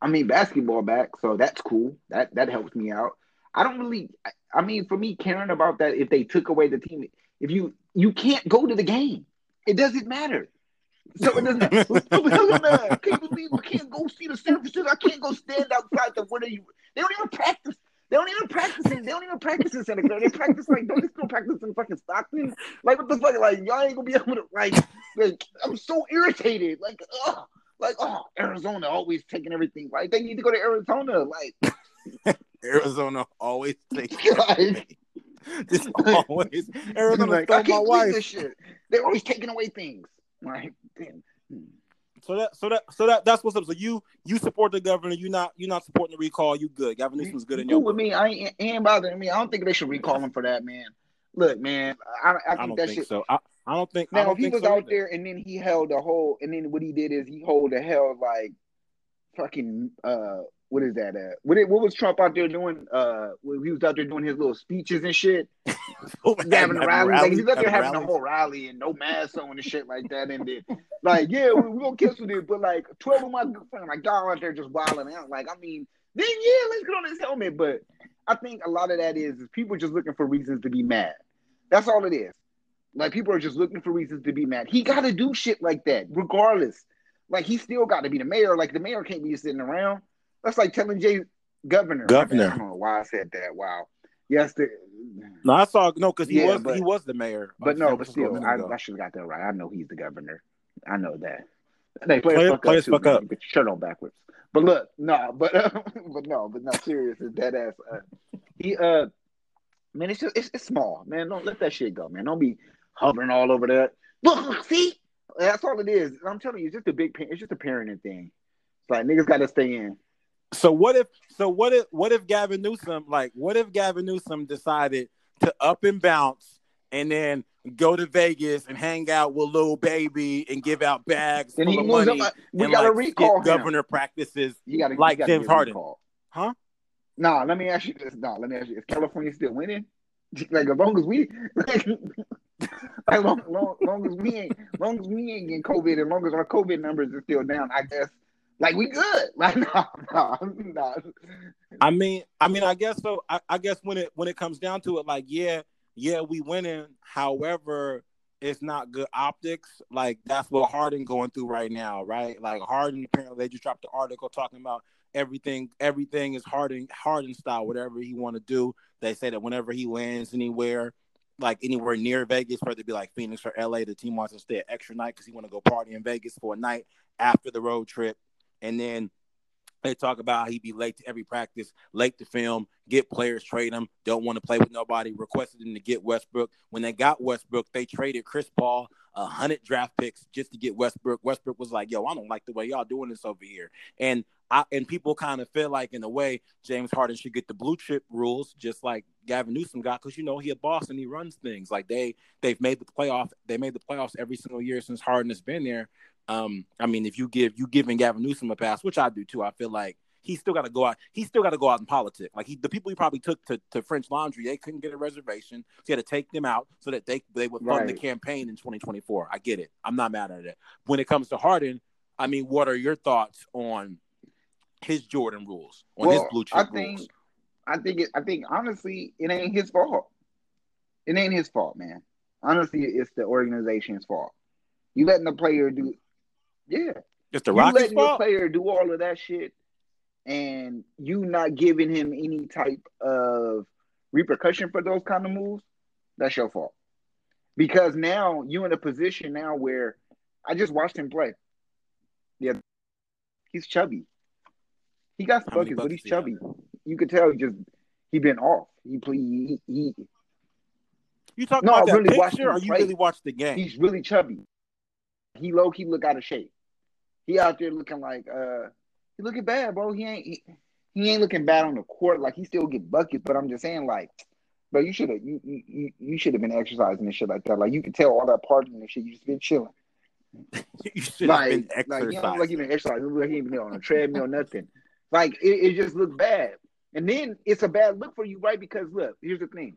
Speaker 3: I mean, basketball back, so that's cool. That that helps me out. I don't really. I, I mean, for me, caring about that, if they took away the team, if you you can't go to the game, it doesn't matter. So it doesn't. I'm hella mad. I can't believe I can't go see the San Francisco. I can't go stand outside the where you. They don't even practice. They don't even practice in. They don't even practice in Santa Clara. They practice like don't they still practice in fucking Stockton? Like what the fuck? Like y'all ain't gonna be able to like. Like I'm so irritated. Like ugh. Like oh Arizona always taking everything. Like they need to go to Arizona. Like
Speaker 2: Arizona always takes
Speaker 3: Like-
Speaker 2: just always Arizona
Speaker 3: like,
Speaker 2: stole
Speaker 3: I
Speaker 2: my wife.
Speaker 3: this shit. They're always taking away things. Right. damn.
Speaker 2: So that so that so that that's what's up. So you you support the governor. You not you not supporting the recall. You good. Gavin Newsom's good in your
Speaker 3: cool with me. I ain't, ain't bothering me. I don't think they should recall him for that, man. Look, man, I, I
Speaker 2: I
Speaker 3: think
Speaker 2: don't
Speaker 3: that
Speaker 2: think
Speaker 3: shit.
Speaker 2: so. I, I don't think. I
Speaker 3: Now,
Speaker 2: don't
Speaker 3: if he was
Speaker 2: so
Speaker 3: out
Speaker 2: either.
Speaker 3: there and then he held a whole, and then what he did is he hold a hell like fucking uh, what is that? Uh, what what was Trump out there doing? Uh, he was out there doing his little speeches and shit, having a rally. Like he's out there
Speaker 2: having
Speaker 3: having a whole rally and no mask on and shit like that. And then, like, yeah, we, we gonna cancel this, but like twelve of my good friends, like y'all out there just wilding out. Like, I mean, then yeah, let's get on this helmet. But I think a lot of that is, is people just looking for reasons to be mad. That's all it is. Like people are just looking for reasons to be mad. He got to do shit like that, regardless. Like he still got to be the mayor. Like the mayor can't be sitting around. That's like telling Jay governor.
Speaker 2: Governor.
Speaker 3: I don't know why I said that. Wow. Yes, the,
Speaker 2: No, I saw no because he
Speaker 3: Yeah,
Speaker 2: was
Speaker 3: but-
Speaker 2: he was the mayor.
Speaker 3: but no, but still, I. I should have got that right. I know he's the governor. I know that. They play
Speaker 2: Players-
Speaker 3: fuck
Speaker 2: players
Speaker 3: up too,
Speaker 2: fuck
Speaker 3: man.
Speaker 2: up.
Speaker 3: You Get your shirt on backwards. But look, no, but but no, but no, serious is dead ass. Uh, he uh, man, it's just it's, it's small, man. Don't let that shit go, man. Don't be hovering all over that. Look, see, that's all it is. I'm telling you, it's just a big. It's just a parenting thing. It's like niggas got to stay in.
Speaker 2: So what if so what if what if Gavin Newsom like what if Gavin Newsom decided to up and bounce and then go to Vegas and hang out with little baby and give out bags
Speaker 3: Then
Speaker 2: full
Speaker 3: he
Speaker 2: of money
Speaker 3: up. We
Speaker 2: and
Speaker 3: gotta
Speaker 2: like
Speaker 3: recall him.
Speaker 2: governor practices?
Speaker 3: You gotta
Speaker 2: like
Speaker 3: you gotta
Speaker 2: James Harden.
Speaker 3: recalled.
Speaker 2: Huh?
Speaker 3: No, let me ask you this. No, let me ask you: Is California still winning? Like as long as we, like, like long, long, long as we ain't, long as we ain't getting COVID, and long as our COVID numbers are still down, I guess, like we good. Like no, no, no.
Speaker 2: I mean, I mean, I guess so. I, I guess when it when it comes down to it, like, yeah, yeah, we winning. However, it's not good optics. Like that's what Harden going through right now, right? Like Harden apparently they just dropped the article talking about everything. Everything is Harden Harden style. Whatever he want to do, they say that whenever he lands anywhere. Like anywhere near Vegas, whether it be like Phoenix or LA, the team wants to stay an extra night because he want to go party in Vegas for a night after the road trip, and then they talk about how he be late to every practice, late to film, get players, trade him, don't want to play with nobody, requested him to get Westbrook. When they got Westbrook, they traded Chris Paul a hundred draft picks just to get Westbrook. Westbrook was like, "Yo, I don't like the way y'all doing this over here," and I and people kind of feel like, in a way, James Harden should get the blue chip rules, just like Gavin Newsom got, because you know he a boss and he runs things. Like they they've made the playoff, they made the playoffs every single year since Harden has been there. Um, I mean, if you give you giving Gavin Newsom a pass, which I do too, I feel like he still got to go out. He still got to go out in politics. Like he, the people he probably took to, to French Laundry, they couldn't get a reservation. So he had to take them out so that they they would fund the campaign in 2024. I get it. I'm not mad at it. When it comes to Harden, I mean, what are your thoughts on his Jordan rules, on his blue chip
Speaker 3: I think,
Speaker 2: rules?
Speaker 3: I think, it, I think, honestly, it ain't his fault. It ain't his fault, man. Honestly, it's the organization's fault. You letting the player do, yeah.
Speaker 2: It's the
Speaker 3: you letting your
Speaker 2: fault.
Speaker 3: player do all of that shit, and you not giving him any type of repercussion for those kind of moves. That's your fault. Because now you're in a position now where I just watched him play. Yeah, he's chubby. He got buckets, but he's
Speaker 2: buckets he got?
Speaker 3: chubby. You could tell he just he been off. He play he, he
Speaker 2: You talking
Speaker 3: No,
Speaker 2: about
Speaker 3: I
Speaker 2: that
Speaker 3: really
Speaker 2: picture, or you
Speaker 3: play.
Speaker 2: really watched the game?
Speaker 3: he's really chubby. He low key look out of shape. He out there looking like uh he looking bad, bro. He ain't he, he ain't looking bad on the court. Like he still get buckets, but I'm just saying like Bro, you should have you you, you, should have been exercising and shit like that. Like you could tell all that partying and shit. You just been chilling.
Speaker 2: you should have
Speaker 3: Like
Speaker 2: been
Speaker 3: like you
Speaker 2: exercising.
Speaker 3: look like you been exercising. You like you ain't been on a treadmill, nothing. Like it, it just looks bad. And then it's a bad look for you, right? Because look, here's the thing.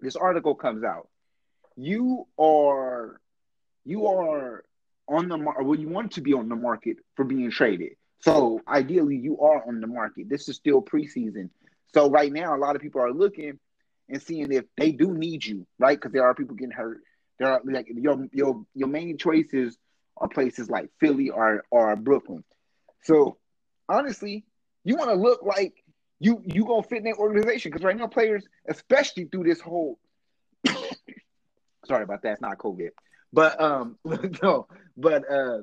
Speaker 3: This article comes out. You are you are on the market. Well, you want to be on the market for being traded. So ideally, you are on the market. This is still preseason. So right now, a lot of people are looking and seeing if they do need you, right? Because there are people getting hurt. There are like your your your main choices are places like Philly or or Brooklyn. So honestly, you want to look like you you gonna fit in that organization because right now players, especially through this whole sorry about that, it's not COVID, but um no, but uh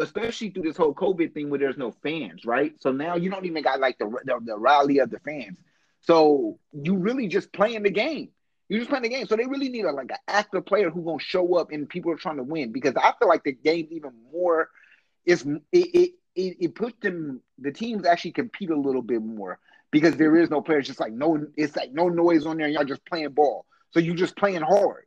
Speaker 3: especially through this whole COVID thing where there's no fans, right? So now you don't even got like the the, the rally of the fans. So you really just playing the game. You're just playing the game. So they really need a like an active player who's gonna show up and people are trying to win because I feel like the game's even more. It's it it it, it puts them the teams actually compete a little bit more because there is no players. Just like no, it's like no noise on there. And y'all just playing ball. So you just playing hard.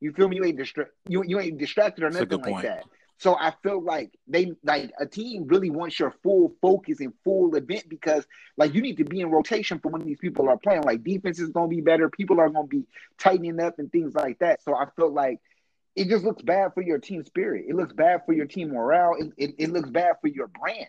Speaker 3: You feel me? You ain't distra- you, you ain't distracted or nothing like that. So I feel like they like a team really wants your full focus and full event because like you need to be in rotation for when these people are playing. Like defense is gonna be better, people are gonna be tightening up and things like that. So I feel like it just looks bad for your team spirit. It looks bad for your team morale. It, it, it looks bad for your brand.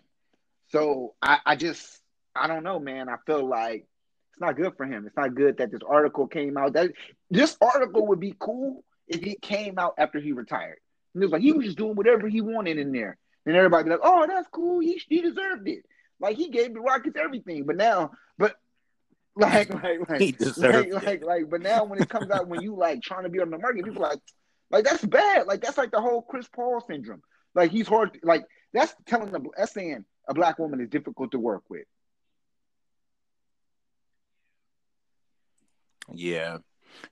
Speaker 3: So I, I just I don't know, man. I feel like it's not good for him. It's not good that this article came out. That this article would be cool it came out after he retired. And it was like he was just doing whatever he wanted in there. And everybody be like, "Oh, that's cool. He he deserved it." Like he gave the Rockets everything, but now, but like, like, like,
Speaker 2: He deserved
Speaker 3: like,
Speaker 2: it.
Speaker 3: like, like, but now when it comes out, when you like trying to be on the market, people like, like that's bad. Like that's like the whole Chris Paul syndrome. Like he's hard. Like that's telling the that's saying a black woman is difficult to work with.
Speaker 2: Yeah,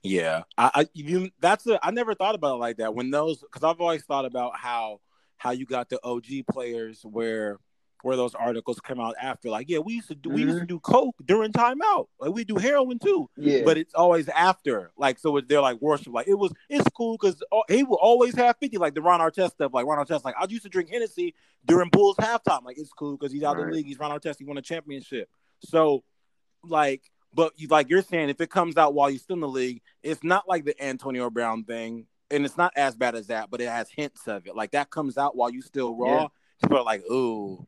Speaker 2: yeah. I, I you that's I never thought about it like that. When those because I've always thought about how how you got the OG players where where those articles come out after. Like yeah we used to do we used to mm-hmm. do coke during timeout like we do heroin too.
Speaker 3: Yeah,
Speaker 2: but it's always after. Like so they're like worship. Like it was it's cool because he will always have 50 like the Ron Artest stuff like Ron Artest like I used to drink Hennessy during Bulls halftime. Like it's cool because he's out of
Speaker 3: Right.
Speaker 2: the league. He's Ron Artest. He won a championship. So like but you like you're saying if it comes out while you're still in the league it's not like the Antonio Brown thing and it's not as bad as that but it has hints of it like that comes out while you're still raw
Speaker 3: Yeah.
Speaker 2: people are like ooh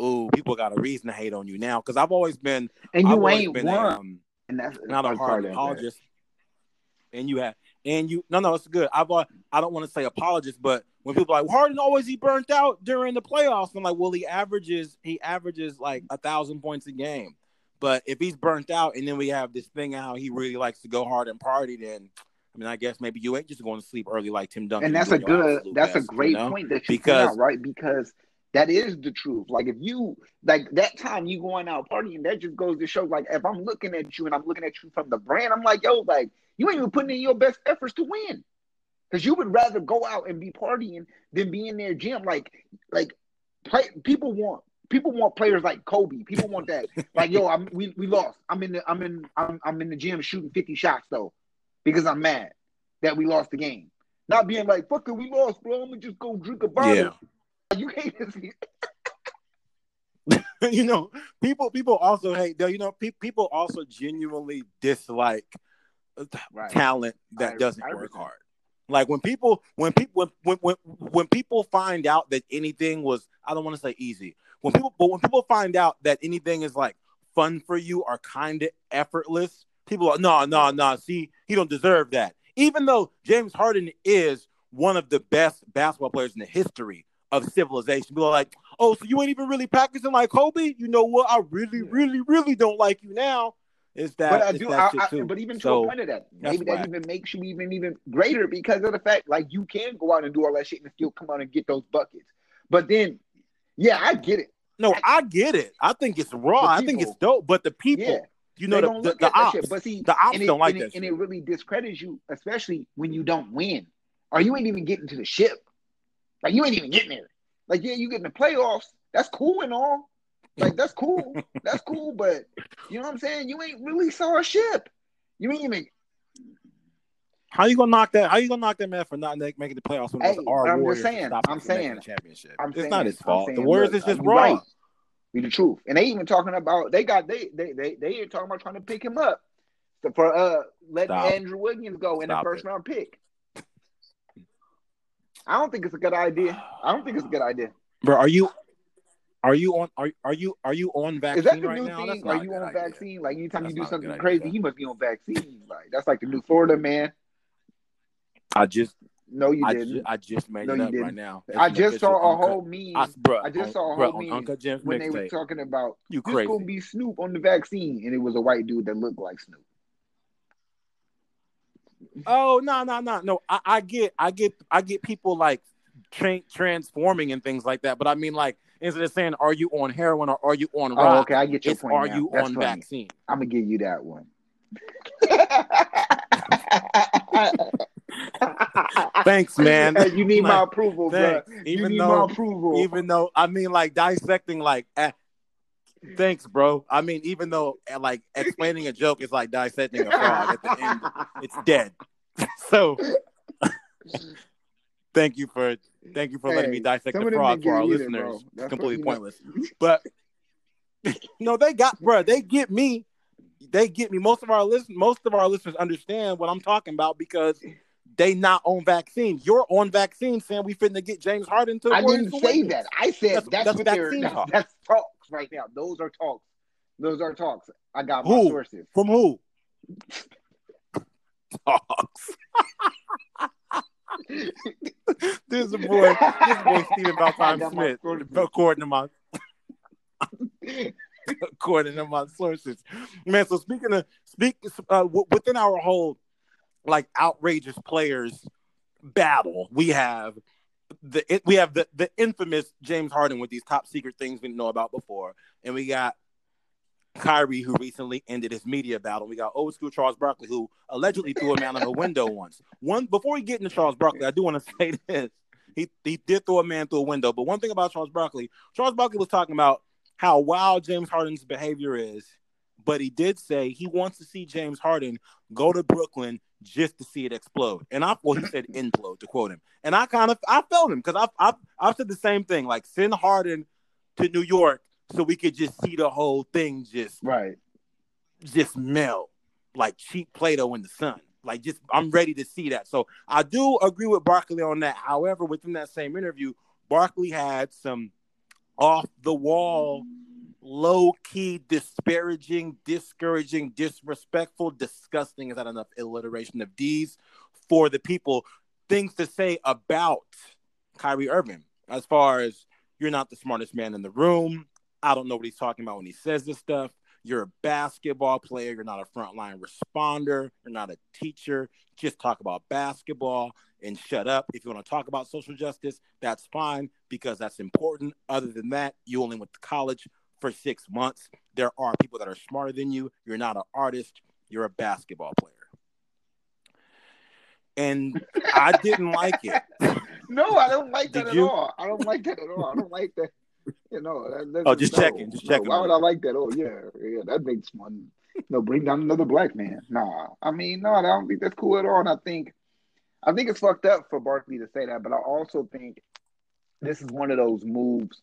Speaker 2: ooh people got a reason to hate on you now because I've always been
Speaker 3: and
Speaker 2: I've
Speaker 3: you ain't
Speaker 2: been
Speaker 3: won,
Speaker 2: a, um,
Speaker 3: and that's
Speaker 2: not a hard
Speaker 3: part of that.
Speaker 2: apologist. And you have, and you, no, no, it's good. I've, uh, I don't want to say apologist, but when people are like Harden always he burnt out during the playoffs, I'm like, well, he averages, he averages like a thousand points a game. But if he's burnt out, and then we have this thing how he really likes to go hard and party, then I mean, I guess maybe you ain't just going to sleep early like Tim Duncan.
Speaker 3: and that's a good that's a great
Speaker 2: you know?
Speaker 3: point that you
Speaker 2: Because-
Speaker 3: out, right because that is the truth like if you like that time you going out partying that just goes to show like if i'm looking at you and i'm looking at you from the brand i'm like yo like you ain't even putting in your best efforts to win because you would rather go out and be partying than be in their gym like like play, people want people want players like kobe people want that like yo i'm we, we lost i'm in the i'm in I'm, I'm in the gym shooting 50 shots though because i'm mad that we lost the game not being like, fuck it, we lost, bro. I'm gonna just go drink a bottle.
Speaker 2: Yeah.
Speaker 3: You hate this.
Speaker 2: you know, people people also hate. You know, pe- people also genuinely dislike uh,
Speaker 3: right.
Speaker 2: talent that
Speaker 3: I-
Speaker 2: doesn't
Speaker 3: I
Speaker 2: work
Speaker 3: understand.
Speaker 2: hard. Like when people when people when, when when when people find out that anything was I don't want to say easy. When people but when people find out that anything is like fun for you or kind of effortless, people are no no no. See, he don't deserve that. Even though James Harden is one of the best basketball players in the history of civilization, people are like, oh, so you ain't even really practicing like Kobe? You know what? I really really really don't like you now. Is that?
Speaker 3: But I do, I, I, but even to
Speaker 2: So,
Speaker 3: a point of that, maybe that even makes you even even greater because of the fact like you can go out and do all that shit and still come out and get those buckets. But then, yeah, I get it.
Speaker 2: No, I get it. I think it's raw. I think it's dope. But the people,
Speaker 3: Yeah,
Speaker 2: you know,
Speaker 3: they
Speaker 2: the,
Speaker 3: don't
Speaker 2: the,
Speaker 3: look
Speaker 2: the ops,
Speaker 3: shit. But see,
Speaker 2: the ops
Speaker 3: it,
Speaker 2: don't like
Speaker 3: and,
Speaker 2: that
Speaker 3: it, and it really discredits you, especially when you don't win or you ain't even getting to the ship. Like you ain't even getting there. Like yeah, you get in the playoffs. That's cool and all. Like that's cool. that's cool. But you know what I'm saying? You ain't really saw a ship. You ain't even.
Speaker 2: How you gonna knock that? How you gonna knock that man for not making the playoffs when
Speaker 3: Hey,
Speaker 2: our
Speaker 3: I'm just
Speaker 2: Warriors
Speaker 3: saying, I'm
Speaker 2: him from making
Speaker 3: saying,
Speaker 2: the championship?
Speaker 3: I'm
Speaker 2: it's
Speaker 3: saying,
Speaker 2: not his fault.
Speaker 3: saying,
Speaker 2: the Warriors
Speaker 3: look,
Speaker 2: is just raw.
Speaker 3: right. Be the truth. And they even talking about they got they they they they talking about trying to pick him up for uh letting
Speaker 2: Stop.
Speaker 3: Andrew Wiggins go in the first
Speaker 2: it.
Speaker 3: round pick. I don't think it's a good idea. I don't think it's a good idea.
Speaker 2: Bro, are you are you on are, are you are you on vaccine
Speaker 3: Is that the
Speaker 2: right
Speaker 3: new
Speaker 2: now?
Speaker 3: Thing? Are you on
Speaker 2: idea.
Speaker 3: vaccine? Like anytime
Speaker 2: That's
Speaker 3: you do something crazy,
Speaker 2: idea.
Speaker 3: he must be on vaccine. Like that's like the new Florida man.
Speaker 2: I just
Speaker 3: No, you
Speaker 2: I,
Speaker 3: didn't.
Speaker 2: ju- I just made
Speaker 3: No,
Speaker 2: it
Speaker 3: you
Speaker 2: up right
Speaker 3: didn't.
Speaker 2: now.
Speaker 3: I just saw a
Speaker 2: Uncut-
Speaker 3: whole meme
Speaker 2: I, bro,
Speaker 3: I just
Speaker 2: on,
Speaker 3: saw a whole
Speaker 2: on
Speaker 3: meme
Speaker 2: Uncut Gems
Speaker 3: when they were
Speaker 2: mixtape.
Speaker 3: talking about
Speaker 2: You
Speaker 3: this
Speaker 2: crazy?
Speaker 3: gonna be Snoop on the vaccine, and it was a white dude that looked like Snoop.
Speaker 2: Oh no no no no! I, I get I get I get people like tra- transforming and things like that, but I mean like instead of saying are you on heroin or are you on oh, rock,
Speaker 3: Oh, okay, I get your point.
Speaker 2: are
Speaker 3: now.
Speaker 2: you
Speaker 3: That's
Speaker 2: on
Speaker 3: funny.
Speaker 2: vaccine?
Speaker 3: I'm gonna give you that one.
Speaker 2: Thanks, man.
Speaker 3: Hey, you need my
Speaker 2: Like,
Speaker 3: approval, bro.
Speaker 2: Thanks.
Speaker 3: You
Speaker 2: Even
Speaker 3: need
Speaker 2: though
Speaker 3: my approval.
Speaker 2: even though I mean like dissecting like eh, thanks, bro. I mean even though eh, like explaining a joke is like dissecting a frog at the end, it's dead. so thank you for thank you for letting me dissect the frog for our
Speaker 3: either,
Speaker 2: listeners. It's
Speaker 3: That's what-
Speaker 2: completely pointless. But no, they got bro, they get me. They get me. Most of our listen, most of our listeners understand what I'm talking about because they not on vaccine. You're on vaccine saying we finna get James Harden to
Speaker 3: I didn't say
Speaker 2: win
Speaker 3: that. I said
Speaker 2: That's-
Speaker 3: that's,
Speaker 2: that's
Speaker 3: what they're
Speaker 2: vaccine
Speaker 3: that's,
Speaker 2: talk.
Speaker 3: that's talks right now. Those are talks. Those are talks. I got my sources.
Speaker 2: From who? Talks. this is a boy. This boy Stephen
Speaker 3: got
Speaker 2: Smith, according to my. according to my sources. Man, so speaking of speak uh, w- within our whole like outrageous players battle, we have the we have the the infamous James Harden with these top secret things we didn't know about before, and we got Kyrie who recently ended his media battle. We got old school Charles Barkley who allegedly threw a man out of a window once. One before we get into Charles Barkley, I do want to say this. He he did throw a man through a window, but one thing about Charles Barkley, Charles Barkley was talking about how wild James Harden's behavior is, but he did say he wants to see James Harden go to Brooklyn just to see it explode. And I well, he said implode to quote him. And I kind of I felt him because I've, I've I've said the same thing. Like send Harden to New York so we could just see the whole thing just
Speaker 3: Right.
Speaker 2: just melt like cheap Play-Doh in the sun. Like just I'm ready to see that. So I do agree with Barkley on that. However, within that same interview, Barkley had some off the wall, low key, disparaging, discouraging, disrespectful, disgusting is that enough alliteration of D's for the people things to say about Kyrie Irving as far as you're not the smartest man in the room. I don't know what he's talking about when he says this stuff. You're a basketball player. You're not a frontline responder. You're not a teacher. Just talk about basketball and shut up. If you want to talk about social justice, that's fine because that's important. Other than that, you only went to college for six months. There are people that are smarter than you. You're not an artist. You're a basketball player. And I didn't like it.
Speaker 3: No, I don't like that
Speaker 2: Did
Speaker 3: at
Speaker 2: you?
Speaker 3: all. I don't like that at all. I don't like that. You know. Uh, that, that's-
Speaker 2: Oh, just
Speaker 3: no,
Speaker 2: checking, just
Speaker 3: no.
Speaker 2: checking
Speaker 3: Why would I like that? Oh, yeah, yeah. That makes one. No, bring down another black man. Nah, I mean, no, I don't think that's cool at all. And I think, I think it's fucked up for Barkley to say that. But I also think this is one of those moves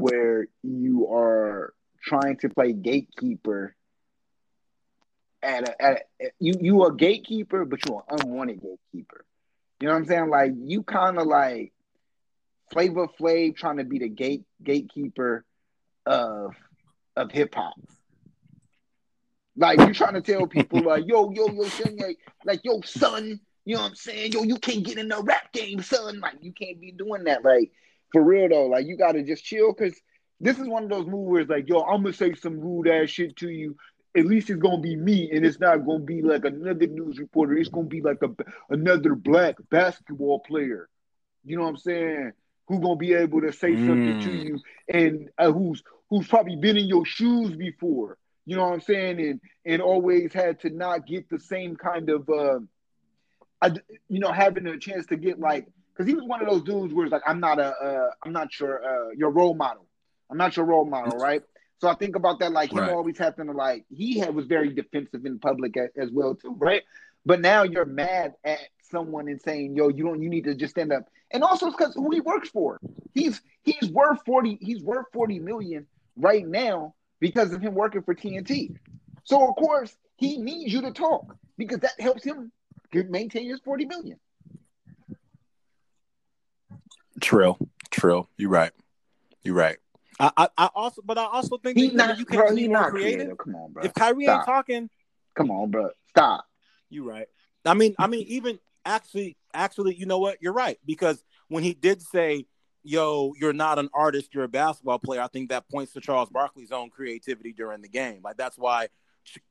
Speaker 3: where you are trying to play gatekeeper. At a, at a, you you a gatekeeper, but you're an unwanted gatekeeper. You know what I'm saying? Like you kind of like Flavor Flav trying to be the gate gatekeeper of of hip hop. Like you're trying to tell people like, yo, yo, yo, son, like, like, yo, son, you know what I'm saying? Yo, you can't get in the rap game, son. Like you can't be doing that. Like for real though, like you gotta just chill because this is one of those moves where it's like, yo, I'm gonna say some rude ass shit to you. At least it's gonna be me, and it's not gonna be like another news reporter. It's gonna be like a another black basketball player. You know what I'm saying? Who gonna be able to say something to
Speaker 2: Mm.
Speaker 3: you, and uh, who's who's probably been in your shoes before. You know what I'm saying? And and always had to not get the same kind of, uh, I, you know, having a chance to get like, because he was one of those dudes where it's like, I'm not a, uh, I'm not your uh, your role model. I'm not your role model, right? So I think about that, like him
Speaker 2: Right.
Speaker 3: always having to like he had, was very defensive in public as, as well too, right? But now you're mad at someone and saying, "Yo, you don't, you need to just stand up." And also it's because who he works for. He's he's worth forty. He's worth forty million right now because of him working for TNT. So of course he needs you to talk because that helps him maintain his forty million.
Speaker 2: Trill, trill. You're right. You're right. I, I, I also, but I also think
Speaker 3: He's
Speaker 2: that,
Speaker 3: not,
Speaker 2: you
Speaker 3: bro.
Speaker 2: can't
Speaker 3: He's
Speaker 2: be more
Speaker 3: not
Speaker 2: creative.
Speaker 3: creative. Come on, bro.
Speaker 2: If Kyrie
Speaker 3: Stop.
Speaker 2: ain't talking,
Speaker 3: Come on, bro. Stop.
Speaker 2: You're right. I mean, I mean, even actually, actually, you know what? You're right because when he did say, "Yo, you're not an artist, you're a basketball player," I think that points to Charles Barkley's own creativity during the game. Like that's why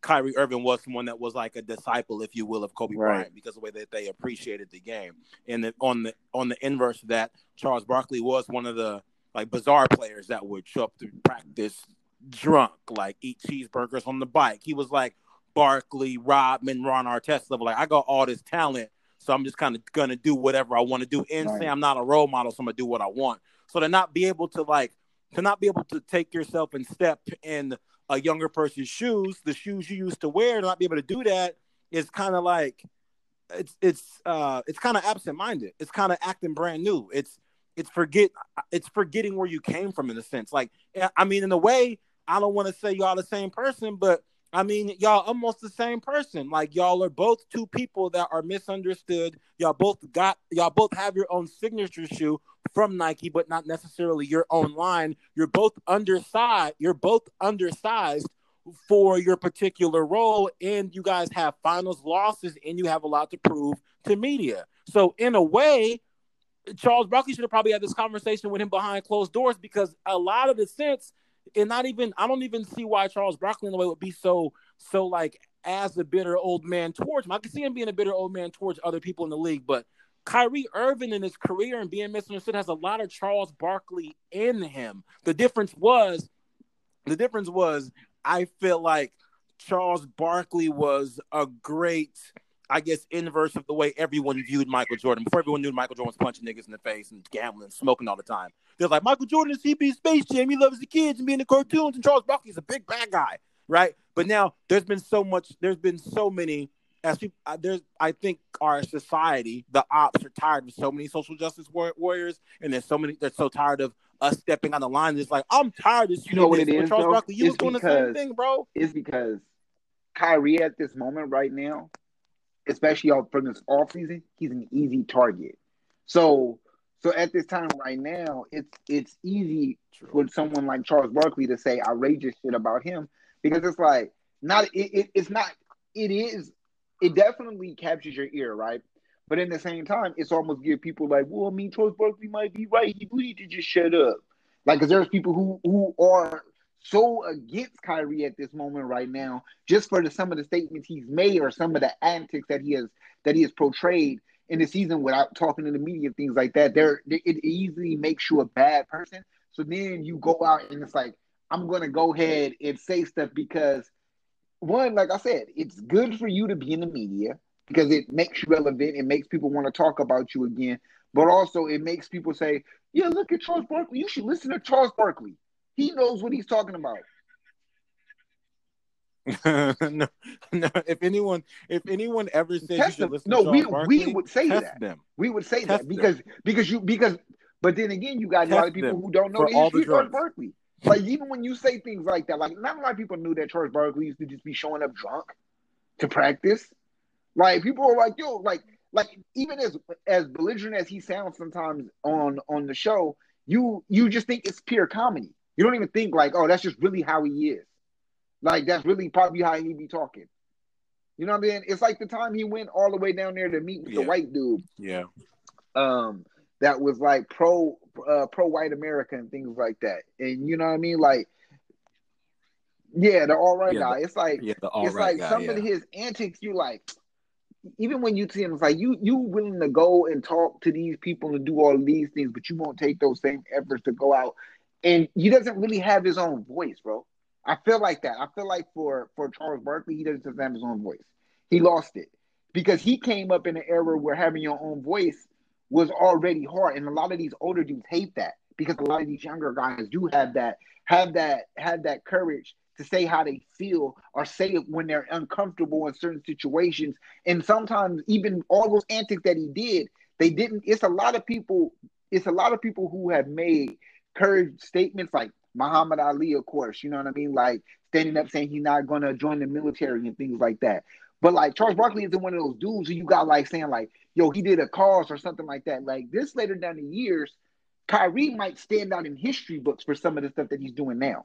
Speaker 2: Kyrie Irving was someone that was like a disciple, if you will, of Kobe
Speaker 3: Right.
Speaker 2: Bryant because of the way that they appreciated the game. And the, on the on the inverse of that, Charles Barkley was one of the like bizarre players that would show up to practice drunk, like eat cheeseburgers on the bike. He was like Barkley, Rodman, Ron Artest level. Like I got all this talent, so I'm just kind of gonna do whatever I want to do and
Speaker 3: Right.
Speaker 2: say I'm not a role model, so I'm gonna do what I want. So to not be able to like to not be able to take yourself and step in a younger person's shoes, the shoes you used to wear, to not be able to do that is kind of like it's it's uh it's kind of absent minded. It's kind of acting brand new. It's it's forget it's forgetting where you came from in a sense. Like I mean, in a way, I don't want to say y'all the same person, but I mean y'all almost the same person. Like y'all are both two people that are misunderstood. Y'all both got y'all both have your own signature shoe from Nike, but not necessarily your own line. You're both undersized. You're both undersized for your particular role, and you guys have finals losses, and you have a lot to prove to media. So in a way, Charles Barkley should have probably had this conversation with him behind closed doors because a lot of the sense and not even I don't even see why Charles Barkley in the way would be so so like as a bitter old man towards him. I can see him being a bitter old man towards other people in the league, but Kyrie Irving in his career and being misunderstood has a lot of Charles Barkley in him. The difference was, the difference was, I feel like Charles Barkley was a great, I guess, inverse of the way everyone viewed Michael Jordan. Before everyone knew Michael Jordan was punching niggas in the face and gambling and smoking all the time. They're like, Michael Jordan is CB Space Jam. He loves the kids and being the cartoons. And Charles Barkley's a big bad guy, right? But now there's been so much, there's been so many as people, uh, there's, I think our society, the ops are tired of so many social justice war- warriors, and there's so many. They're so tired of us stepping on the line. It's like I'm tired of
Speaker 3: you know what it is.
Speaker 2: Charles
Speaker 3: though?
Speaker 2: Barkley, you
Speaker 3: It's
Speaker 2: was doing the same thing, bro.
Speaker 3: is because Kyrie at this moment right now, especially out from this off season, he's an easy target. So so at this time right now, it's it's easy for someone like Charles Barkley to say outrageous shit about him because it's like not it, it it's not it is it definitely captures your ear, right? But in the same time, it's almost give people like, well, I mean, Charles Barkley might be right. He need to just shut up. Like, because there's people who who are so against Kyrie at this moment right now, just for the, some of the statements he's made or some of the antics that he has that he has portrayed in the season without talking to the media and things like that. There, it easily makes you a bad person. So then you go out and it's like, I'm gonna go ahead and say stuff because one, like I said, it's good for you to be in the media because it makes you relevant. It makes people want to talk about you again. But also, it makes people say, "Yeah, look at Charles Barkley. You should listen to Charles Barkley. He knows what he's talking about."
Speaker 2: no, no. If anyone, if anyone ever says you should
Speaker 3: them.
Speaker 2: listen
Speaker 3: No, we
Speaker 2: Barkley,
Speaker 3: we would say
Speaker 2: test
Speaker 3: that.
Speaker 2: them.
Speaker 3: We would say
Speaker 2: Test
Speaker 3: that
Speaker 2: them.
Speaker 3: because because you because. But then again, you got a lot of people who don't know the
Speaker 2: all the
Speaker 3: history of Charles. Barkley. Like even when you say things like that, like not a lot of people knew that Charles Barkley used to just be showing up drunk to practice. Like people are like, yo, like like even as as belligerent as he sounds sometimes on on the show, you you just think it's pure comedy. You don't even think like, oh, that's just really how he is. Like that's really probably how he be talking. You know what I mean? It's like the time he went all the way down there to meet with the white dude
Speaker 2: Yeah,
Speaker 3: um that was like pro uh, pro white America and things like that. And you know what I mean? Like yeah, the all right
Speaker 2: Yeah,
Speaker 3: guy. It's like
Speaker 2: yeah. The all
Speaker 3: it's
Speaker 2: right
Speaker 3: like
Speaker 2: guy.
Speaker 3: some
Speaker 2: yeah.
Speaker 3: of his antics you like even when you see him, it's like you you willing to go and talk to these people and do all these things, but you won't take those same efforts to go out. And he doesn't really have his own voice, bro. I feel like that. I feel like for for Charles Barkley, he doesn't have his own voice. He lost it because he came up in an era where having your own voice was already hard, and a lot of these older dudes hate that because a lot of these younger guys do have that have that have that courage to say how they feel or say it when they're uncomfortable in certain situations. And sometimes even all those antics that he did, they didn't. It's a lot of people. It's a lot of people who have made courage statements like Muhammad Ali, of course. You know what I mean? Like standing up saying he's not to join the military and things like that. But like Charles Barkley isn't one of those dudes who you got like saying like, yo, he did a cause or something like that. Like this later down the years, Kyrie might stand out in history books for some of the stuff that he's doing now.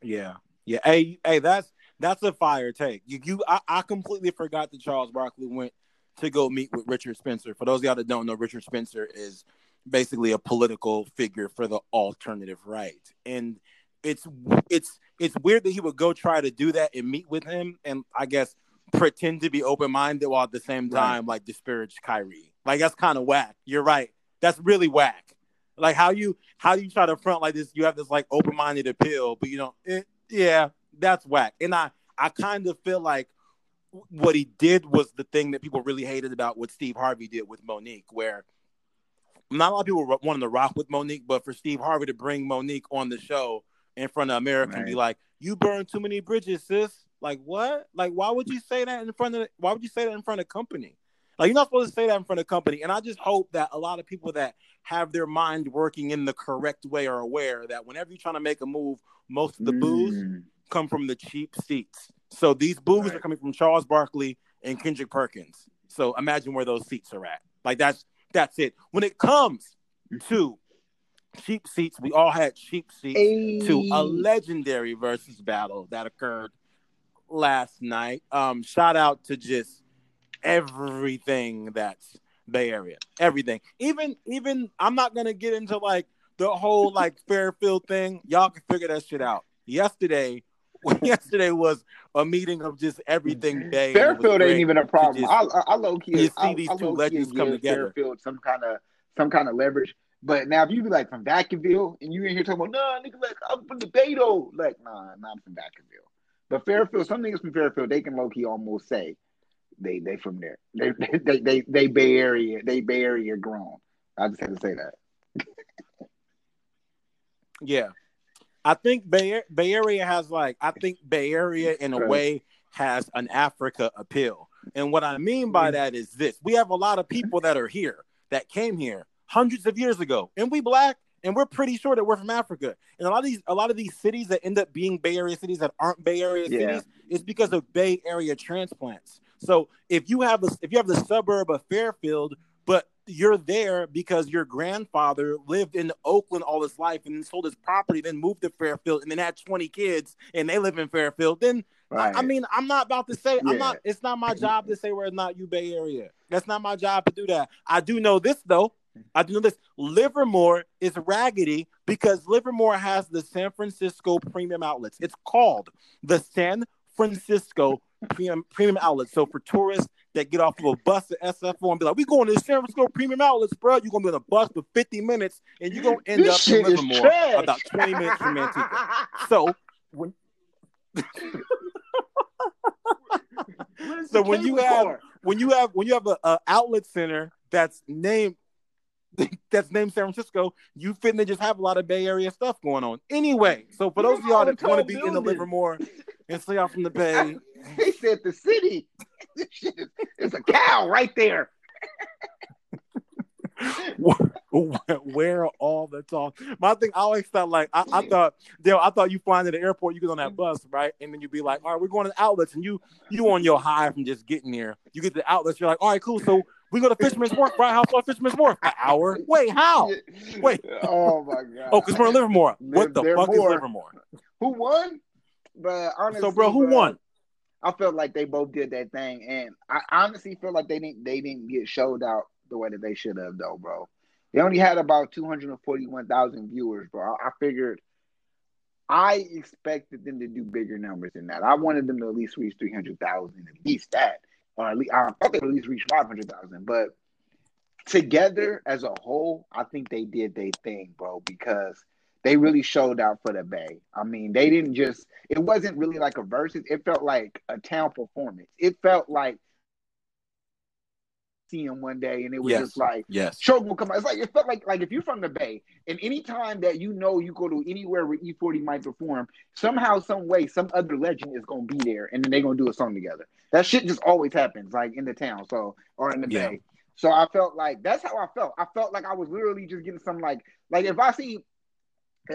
Speaker 2: Yeah, yeah. Hey, hey, that's that's a fire take. You, you, I, I completely forgot that Charles Barkley went to go meet with Richard Spencer. For those of y'all that don't know, Richard Spencer is basically a political figure for the alternative right, and it's it's it's weird that he would go try to do that and meet with him, and I guess pretend to be open minded while at the same
Speaker 3: Right.
Speaker 2: time like disparage Kyrie. Like that's kind of whack. You're right. That's really whack. Like how you how you try to front like this, you have this like open minded appeal, but you don't. It, yeah, that's whack. And I I kind of feel like what he did was the thing that people really hated about what Steve Harvey did with Mo'Nique, where not a lot of people were wanting to rock with Mo'Nique, but for Steve Harvey to bring Mo'Nique on the show in front of America and be like, "You burned too many bridges, sis." Like what? Like why would you say that in front of? Why would you say that in front of company? Like you're not supposed to say that in front of company. And I just hope that a lot of people that have their mind working in the correct way are aware that whenever you're trying to make a move, most of the boos
Speaker 3: Mm.
Speaker 2: come from the cheap seats. So these boos
Speaker 3: Right.
Speaker 2: are coming from Charles Barkley and Kendrick Perkins. So imagine where those seats are at. Like that's that's it. When it comes to cheap seats, we all had cheap seats to a legendary versus battle that occurred last night. Um, shout out to just everything that's Bay Area, everything. Even even I'm not gonna get into like the whole like Fairfield thing, y'all can figure that shit out. Yesterday, yesterday was a meeting of just everything mm-hmm. Bay.
Speaker 3: Fairfield ain't even a problem.
Speaker 2: just-
Speaker 3: I, I, I low key,
Speaker 2: you see these
Speaker 3: I
Speaker 2: two legends come together.
Speaker 3: Fairfield some kind of some kind of leverage. But now if you be like from Vacaville and you in here talking about nah, nigga, like I'm from the Beto, like nah, nah, I'm from Vacaville. But Fairfield, some niggas from Fairfield, they can low key almost say they they from there. They they they they Bay Area, they Bay Area grown. I just had to say that.
Speaker 2: Yeah. I think Bay, Bay Area has like I think Bay Area in a way has an Africa appeal. And what I mean by mm. that is this. We have a lot of people that are here that came here hundreds of years ago. And we black and we're pretty sure that we're from Africa. And a lot of these a lot of these cities that end up being Bay Area cities that aren't Bay Area
Speaker 3: Yeah.
Speaker 2: cities is because of Bay Area transplants. So if you have a, if you have the suburb of Fairfield, you're there because your grandfather lived in Oakland all his life and sold his property, then moved to Fairfield, and then had 20 kids and they live in Fairfield, then
Speaker 3: Right.
Speaker 2: I, I mean, I'm not about to say
Speaker 3: Yeah.
Speaker 2: I'm not. It's not my job to say we're not you Bay Area. That's not my job to do that. I do know this though. I do know this. Livermore is raggedy because Livermore has the San Francisco Premium Outlets. It's called the San Francisco Premium Premium Outlets. So for tourists that get off of a bus at SFO and be like, "We going to the San Francisco Premium Outlets, bro," you're gonna be on a bus for 50 minutes and you're gonna end
Speaker 3: This
Speaker 2: up in Livermore
Speaker 3: trash.
Speaker 2: about 20 minutes from Antigua. So when so when you have- when you have when you have a, a outlet center that's named that's named San Francisco, you finna just have a lot of Bay Area stuff going on. Anyway, so for those of y'all that want to be in the. Livermore and stay out from the Bay,
Speaker 3: They said the city. Is, it's a cow right there.
Speaker 2: where all the tall? My thing, I always thought like I, I thought, Dale, I thought you flying to the airport, you get on that mm-hmm. bus, right? And then you'd be like, all right, we're going to the outlets, and you you on your high from just getting there. You get to the outlets, you're like, all right, cool. So we go to Fisherman's Wharf, right? How far Fisherman's Wharf? An hour. Wait, how? Wait.
Speaker 3: Oh my god.
Speaker 2: Oh, because we're in Livermore. What the fuck is. Livermore?
Speaker 3: Who won? But honestly,
Speaker 2: So, bro, who
Speaker 3: bro,
Speaker 2: won?
Speaker 3: I felt like they both did that thing, and I honestly feel like they didn't they didn't get showed out the way that they should have, though, bro. They only had about two hundred and forty one thousand viewers, bro. I, I figured. I expected them to do bigger numbers than that. I wanted them to at least reach three hundred thousand, at least that, or at least I thought they at least reach five hundred thousand. But together as a whole, I think they did their thing, bro, because they really showed out for the Bay. I mean, they didn't just it wasn't really like a versus, it felt like a town performance. It felt like see him one day and it was
Speaker 2: Yes.
Speaker 3: just like
Speaker 2: Yes.
Speaker 3: Shogun will come out. It's like it felt like like if you're from the Bay and anytime that you know you go to anywhere where E-40 might perform, somehow, some way, some other legend is gonna be there and then they're gonna do a song together. That shit just always happens, like in the town, so or in the
Speaker 2: Yeah.
Speaker 3: Bay. So I felt like that's how I felt. I felt like I was literally just getting some like like if I see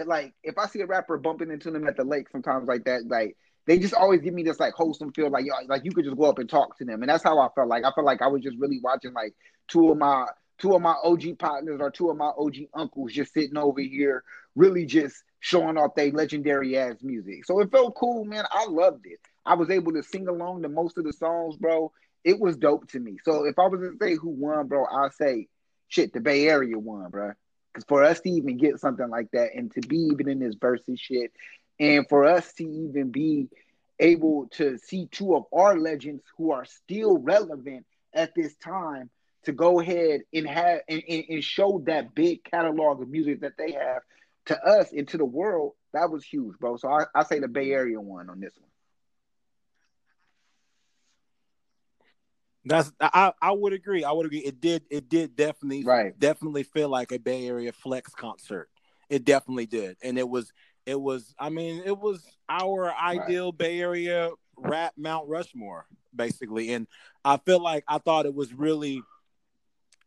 Speaker 3: like if I see a rapper bumping into them at the lake sometimes like that, like they just always give me this like wholesome feel like yo, like you could just go up and talk to them. And that's how I felt like I felt like I was just really watching like two of my two of my OG partners or two of my OG uncles just sitting over here, really just showing off their legendary ass music. So it felt cool, man. I loved it. I was able to sing along to most of the songs, bro. It was dope to me. So if I was to say who won, bro, I'll say shit, the Bay Area won, bro. Because for us to even get something like that and to be even in this versus shit, and for us to even be able to see two of our legends who are still relevant at this time to go ahead and have and, and, and show that big catalog of music that they have to us and to the world, that was huge, bro. So I, I say the Bay Area one on this one.
Speaker 2: That's I, I would agree. I would agree. It did it did definitely
Speaker 3: Right.
Speaker 2: definitely feel like a Bay Area flex concert. It definitely did. And it was it was I mean, it was our ideal Bay Area rap Mount Rushmore, basically. And I feel like I thought it was really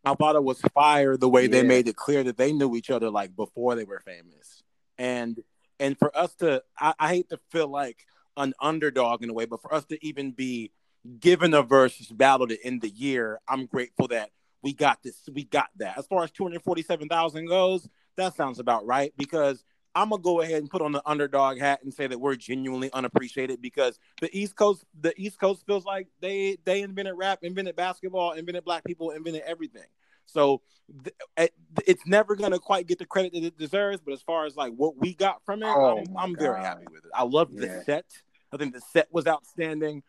Speaker 2: I thought it was fire the way they made it clear that they knew each other like before they were famous. And and for us to I, I hate to feel like an underdog in a way, but for us to even be given a versus battle to end the year, I'm grateful that we got this. We got that. As far as 247,000 goes, that sounds about right because I'm gonna go ahead and put on the underdog hat and say that we're genuinely unappreciated because the East Coast, the East Coast feels like they they invented rap, invented basketball, invented black people, invented everything. So th- it's never gonna quite get the credit that it deserves. But as far as like what we got from it,
Speaker 3: Oh
Speaker 2: I'm, I'm very happy with it. I love the set. I think the set was outstanding.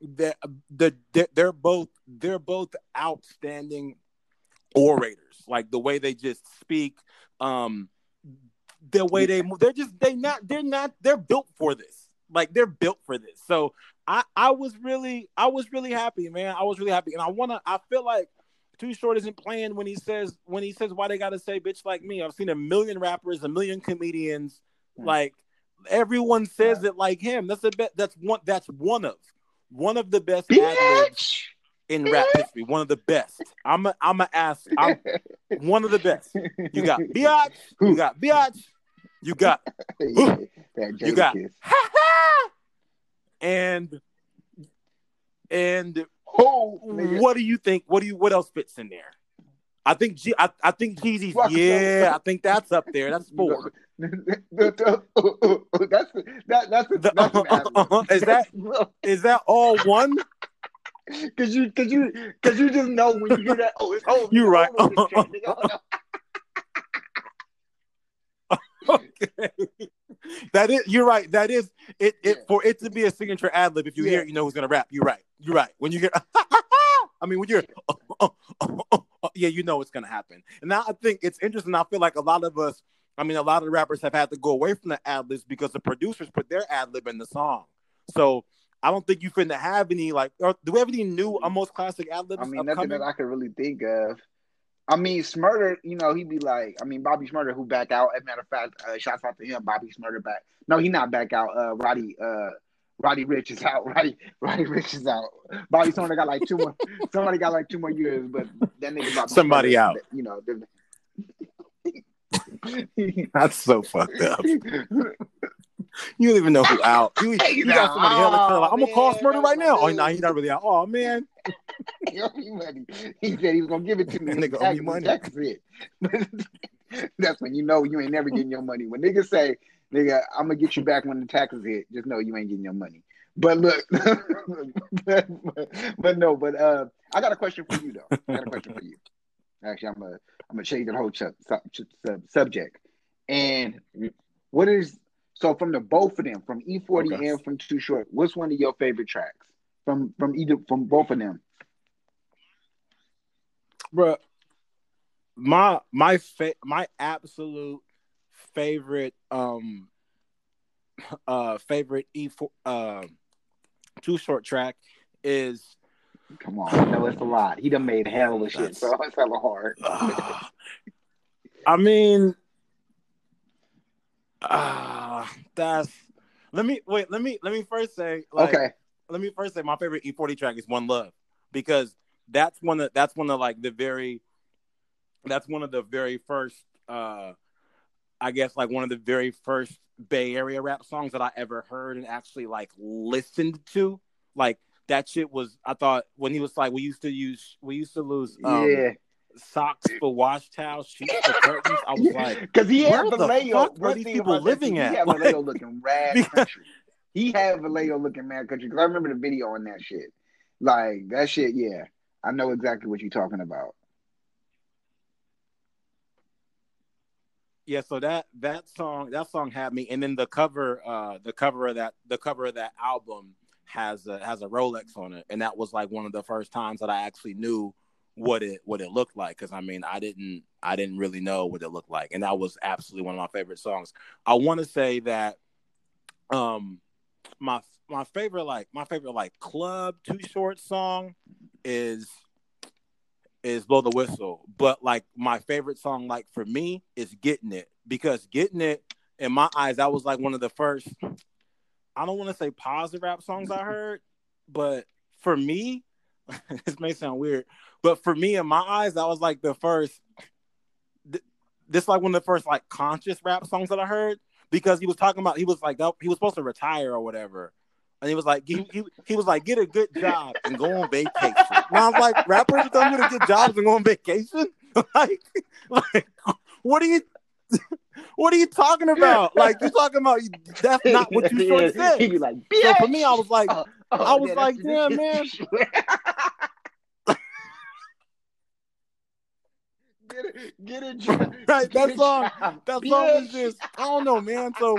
Speaker 2: The the they're both they're both outstanding orators. Like the way they just speak, um, the way they move. They're just they not they're not they're built for this. Like they're built for this. So I I was really I was really happy, man. I was really happy, and I wanna I feel like Too Short isn't playing when he says when he says why they gotta say bitch like me. I've seen a million rappers, a million comedians,
Speaker 3: Hmm.
Speaker 2: like everyone says it like him. That's a bit. That's one. That's one of one of the best
Speaker 3: Bitch.
Speaker 2: In rap history. One of the best. I'm a I'm a ask. I'm one of the best. You got biatch. You got biatch. You got
Speaker 3: yeah,
Speaker 2: You got- and and
Speaker 3: Oh,
Speaker 2: what do you think? What do you? What else fits in there? I think G. I, I think Jeezy's. Yeah. I think that's up there. That's four.
Speaker 3: that's that, that's a,
Speaker 2: The-
Speaker 3: that's an ad-lib. Uh-huh.
Speaker 2: is that is that all one?
Speaker 3: Cause you, cause you, cause you just know when you hear that. Oh, it's home.
Speaker 2: You right. okay. That is. You're right. That is it. It
Speaker 3: Yeah.
Speaker 2: for it to be a signature ad lib. If you hear it, you know who's gonna rap. You're right. You're right. When you hear, I mean, when you're. yeah, you know it's gonna happen. And now I think it's interesting. I feel like a lot of us. I mean, a lot of the rappers have had to go away from the ad libs because the producers put their ad lib in the song. So I don't think you finna have any like. Or, do we have any new almost classic ad libs
Speaker 3: I mean, nothing that I could really think of. I mean, Shmurda, you know, he'd be like, I mean, Bobby Shmurda, who back out. As a matter of fact, uh, shouts out to him, Bobby Shmurda back. No, he not back out. Uh, Roddy, uh, Roddy Ricch is out. Roddy, Roddy Ricch is out. Bobby Shmurda got like two more. somebody got like two more years, but that nigga Bobby
Speaker 2: Somebody
Speaker 3: Shmurda,
Speaker 2: out.
Speaker 3: You know.
Speaker 2: That's so fucked up. You don't even know who out. You, you got somebody else that's like, I'm gonna call
Speaker 3: Oh,
Speaker 2: Shmurda right now. Oh,
Speaker 3: that's
Speaker 2: no, he's not really out. Oh man,
Speaker 3: He owe me money. He said he was gonna give it to me.
Speaker 2: Nigga owe me money.
Speaker 3: tax hit. That's when you know you ain't never getting your money. When niggas say, "Nigga, I'm gonna get you back when the taxes hit," just know you ain't getting your money. But look, but, but no, but uh, I got a question for you though. I got a question for you. Actually, I'm gonna I'm gonna change the whole sub, sub, sub, subject. And what is so from the both of them, from E-40
Speaker 2: Okay.
Speaker 3: and from Too Short? What's one of your favorite tracks from from either from both of them?
Speaker 2: bro. My my fa- my absolute favorite um uh favorite E four uh too short track is
Speaker 3: Come on, know it's a lot. He done made hell of shit, so it's hella hard.
Speaker 2: I mean, uh, that's. Let me wait. Let me let me first say. Like,
Speaker 3: okay,
Speaker 2: Let me first say my favorite E-40 track is One Love because that's one of that's one of like the very. That's one of the very first. uh I guess like one of the very first Bay Area rap songs that I ever heard and actually like listened to. Like that shit was. I thought when he was like, we used to use, we used to lose. Um,
Speaker 3: yeah,
Speaker 2: socks for wash towels, sheets for curtains. I was like,
Speaker 3: because he had
Speaker 2: where the
Speaker 3: Vallejo.
Speaker 2: were
Speaker 3: one
Speaker 2: these people living at?
Speaker 3: He had
Speaker 2: Like-
Speaker 3: looking rad
Speaker 2: Because-
Speaker 3: country. He had Vallejo looking mad country because I remember the video on that shit. Like that shit, yeah. I know exactly what you're talking about.
Speaker 2: yeah. So that that song that song had me, and then the cover, uh, the cover of that the cover of that album has a has a Rolex on it, and that was like one of the first times that I actually knew what it what it looked like. Because I mean, I didn't I didn't really know what it looked like, and that was absolutely one of my favorite songs. I want to say that, um, my my favorite like my favorite like club too short song is is blow the whistle but like my favorite song like for me is getting it because getting it in my eyes that was like one of the first i don't want to say positive rap songs i heard but for me this may sound weird but for me in my eyes that was like the first th- this like one of the first like conscious rap songs that i heard because he was talking about he was like he was supposed to retire or whatever and he was like, he, he, he was like, get a good job and go on vacation. And I was like, rappers don't get good jobs and go on vacation? like, like, what are you, what are you talking about? Like, you talking about that's not what you short
Speaker 3: He'd
Speaker 2: said.
Speaker 3: be like,
Speaker 2: So for me, I was like,
Speaker 3: Oh, oh
Speaker 2: I was like, damn, man.
Speaker 3: Get it, get a job.
Speaker 2: Right,
Speaker 3: Get
Speaker 2: that song-
Speaker 3: job,
Speaker 2: That song is just I don't know, man. So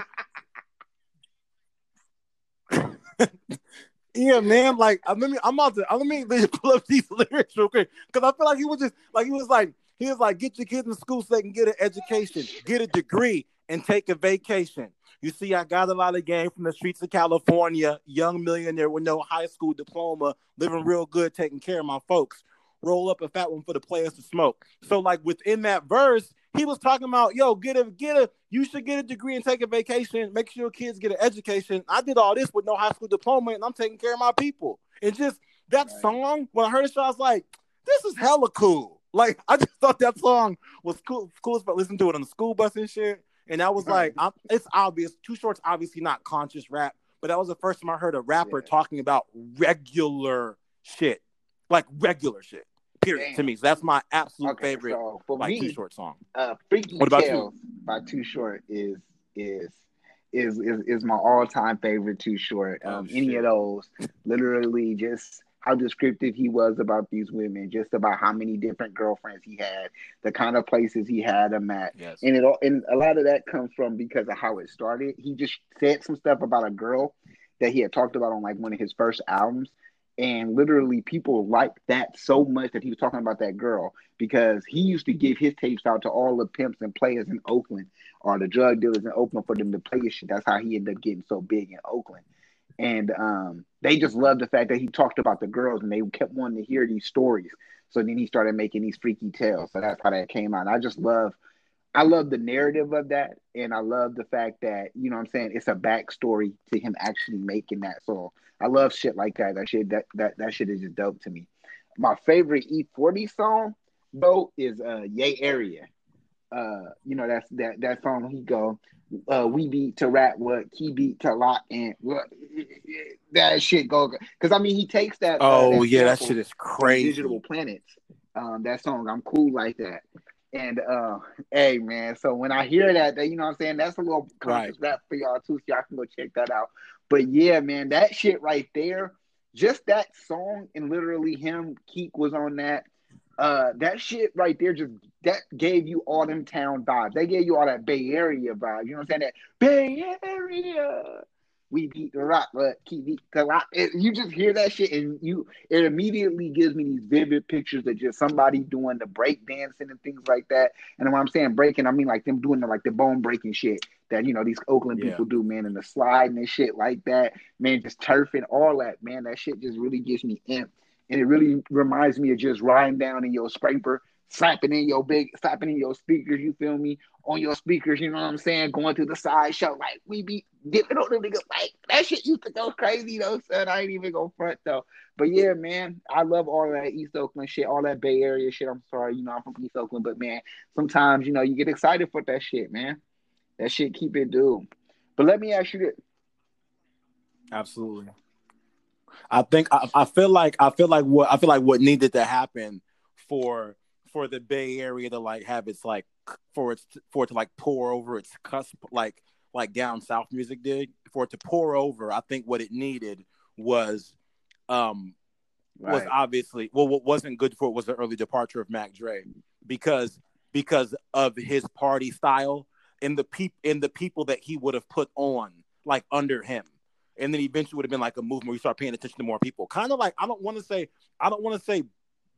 Speaker 2: yeah, man. Like I let me I'm about to uh, let me let me pull up these lyrics real quick because I feel like he was just like he was like he was like get your kids in school so they can get an education, get a degree, and take a vacation. You see, I got a lot of game from the streets of California, young millionaire with no high school diploma, living real good, taking care of my folks. Roll up a fat one for the players to smoke. So, like within that verse, he was talking about, yo, get a get a, you should get a degree and take a vacation, make sure your kids get an education. I did all this with no high school diploma, and I'm taking care of my people. And just that
Speaker 3: Right.
Speaker 2: song, when I heard it, I was like, this is hella cool. Like I just thought that song was cool, cool as fuck. Listen to it on the school bus and shit. And I was like, I'm, it's obvious. Too Short's obviously not conscious rap, but that was the first time I heard a rapper
Speaker 3: Yeah.
Speaker 2: talking about regular shit, like regular shit. Period to me. So that's my absolute
Speaker 3: Okay,
Speaker 2: favorite,
Speaker 3: so for
Speaker 2: like Too Short song.
Speaker 3: uh, Freaky
Speaker 2: What about you?
Speaker 3: Tales by Too Short is is is is, is my all time favorite Too Short.
Speaker 2: Oh,
Speaker 3: Um, any of those, literally, just how descriptive he was about these women, just about how many different girlfriends he had, the kind of places he had them at,
Speaker 2: Yes.
Speaker 3: and it all and a lot of that comes from because of how it started. He just said some stuff about a girl that he had talked about on like one of his first albums. And literally, people liked that so much that he was talking about that girl because he used to give his tapes out to all the pimps and players in Oakland or the drug dealers in Oakland for them to play his shit. That's how he ended up getting so big in Oakland. And um, they just loved the fact that he talked about the girls and they kept wanting to hear these stories. So then he started making these freaky tales. So that's how that came out. I just love I love the narrative of that, and I love the fact that you know what I'm saying it's a backstory to him actually making that. So I love shit like that. That shit that that that shit is just dope to me. My favorite E-40 song though is uh Yay Area. Uh, you know that's that that song he go. Uh, we beat to rap what he beat to lock and what that shit go because I mean he takes that. uh,
Speaker 2: Oh
Speaker 3: that
Speaker 2: yeah, that shit is crazy.
Speaker 3: Digable Planets. Um, that song, I'm cool like that. And uh, hey man, so when I hear that, that you know what I'm saying, that's a little conscious rap for y'all too, so y'all can go check that out. But yeah, man, that shit right there, just that song and literally him, Keak was on that. Uh, that shit right there just that gave you all them town vibes. They gave you all that Bay Area vibe. You know what I'm saying? That Bay Area. We beat the rock, but keep beat the rock. It- you just hear that shit, and you it immediately gives me these vivid pictures of just somebody doing the break dancing and things like that. And when I'm saying breaking, I mean like them doing the like the bone breaking shit that you know these Oakland
Speaker 2: Yeah.
Speaker 3: people do, man, and the sliding and shit like that, man, just turfing, all that, man. That shit just really gives me imp, and it really reminds me of just riding down in your scraper, slapping in your big, slapping in your speakers. You feel me? On your speakers, you know what I'm saying? Going to the side show, like we be dipping on the niggas. Like that shit used to go crazy though, son. I ain't even gonna front though. But yeah, man, I love all that East Oakland shit, all that Bay Area shit. I'm sorry, you know, I'm from East Oakland, but man, sometimes you know you get excited for that shit, man. That shit keep it due. But let me ask you this.
Speaker 2: Absolutely. I think I, I feel like I feel like what I feel like what needed to happen for for the Bay Area to like have its like for its for it to like pour over its cusp like like down south music did for it to pour over. I think what it needed was um was obviously well what wasn't good for it was the early departure of Mac Dre because because of his party style and the peop and the people that he would have put on like under him and then eventually would have been like a movement where you start paying attention to more people. Kind of like I don't want to say I don't want to say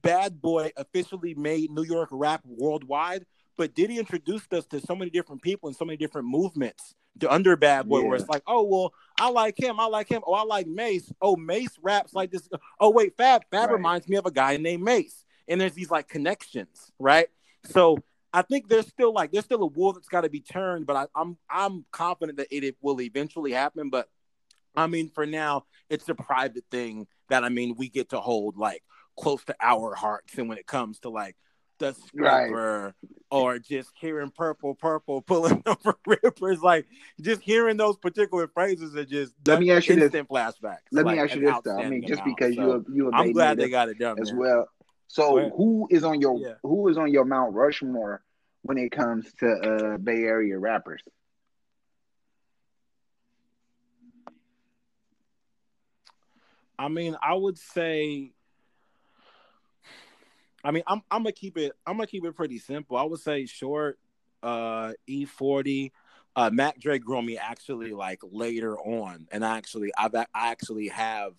Speaker 2: Bad Boy officially made New York rap worldwide but did he introduce us to so many different people and so many different movements the under Bad Boy where it's like oh well I like him I like him oh I like Mase oh Mase raps like this oh wait Fab Fab
Speaker 3: Right.
Speaker 2: reminds me of a guy named Mase. And there's these like connections right? So I think there's still like there's still a wool that's got to be turned but I, I'm I'm confident that it, it will eventually happen but I mean for now it's a private thing that I mean we get to hold like close to our hearts and when it comes to like the
Speaker 3: Right.
Speaker 2: scraper or just hearing purple purple pulling over rippers like just hearing those particular phrases are just
Speaker 3: Let me ask you this.
Speaker 2: instant flashbacks
Speaker 3: Let
Speaker 2: like,
Speaker 3: me ask you this though. I mean, just
Speaker 2: amount.
Speaker 3: because
Speaker 2: So,
Speaker 3: you a, you
Speaker 2: I'm glad they got it done
Speaker 3: as
Speaker 2: man.
Speaker 3: well. So who is on your
Speaker 2: Yeah.
Speaker 3: who is on your Mount Rushmore when it comes to uh, Bay Area rappers?
Speaker 2: I mean, I would say, I mean, I'm I'm gonna keep it. I'm gonna keep it pretty simple. I would say short, uh, E-40. Uh, Mac Dre grew me actually like later on, and I actually I've I actually have,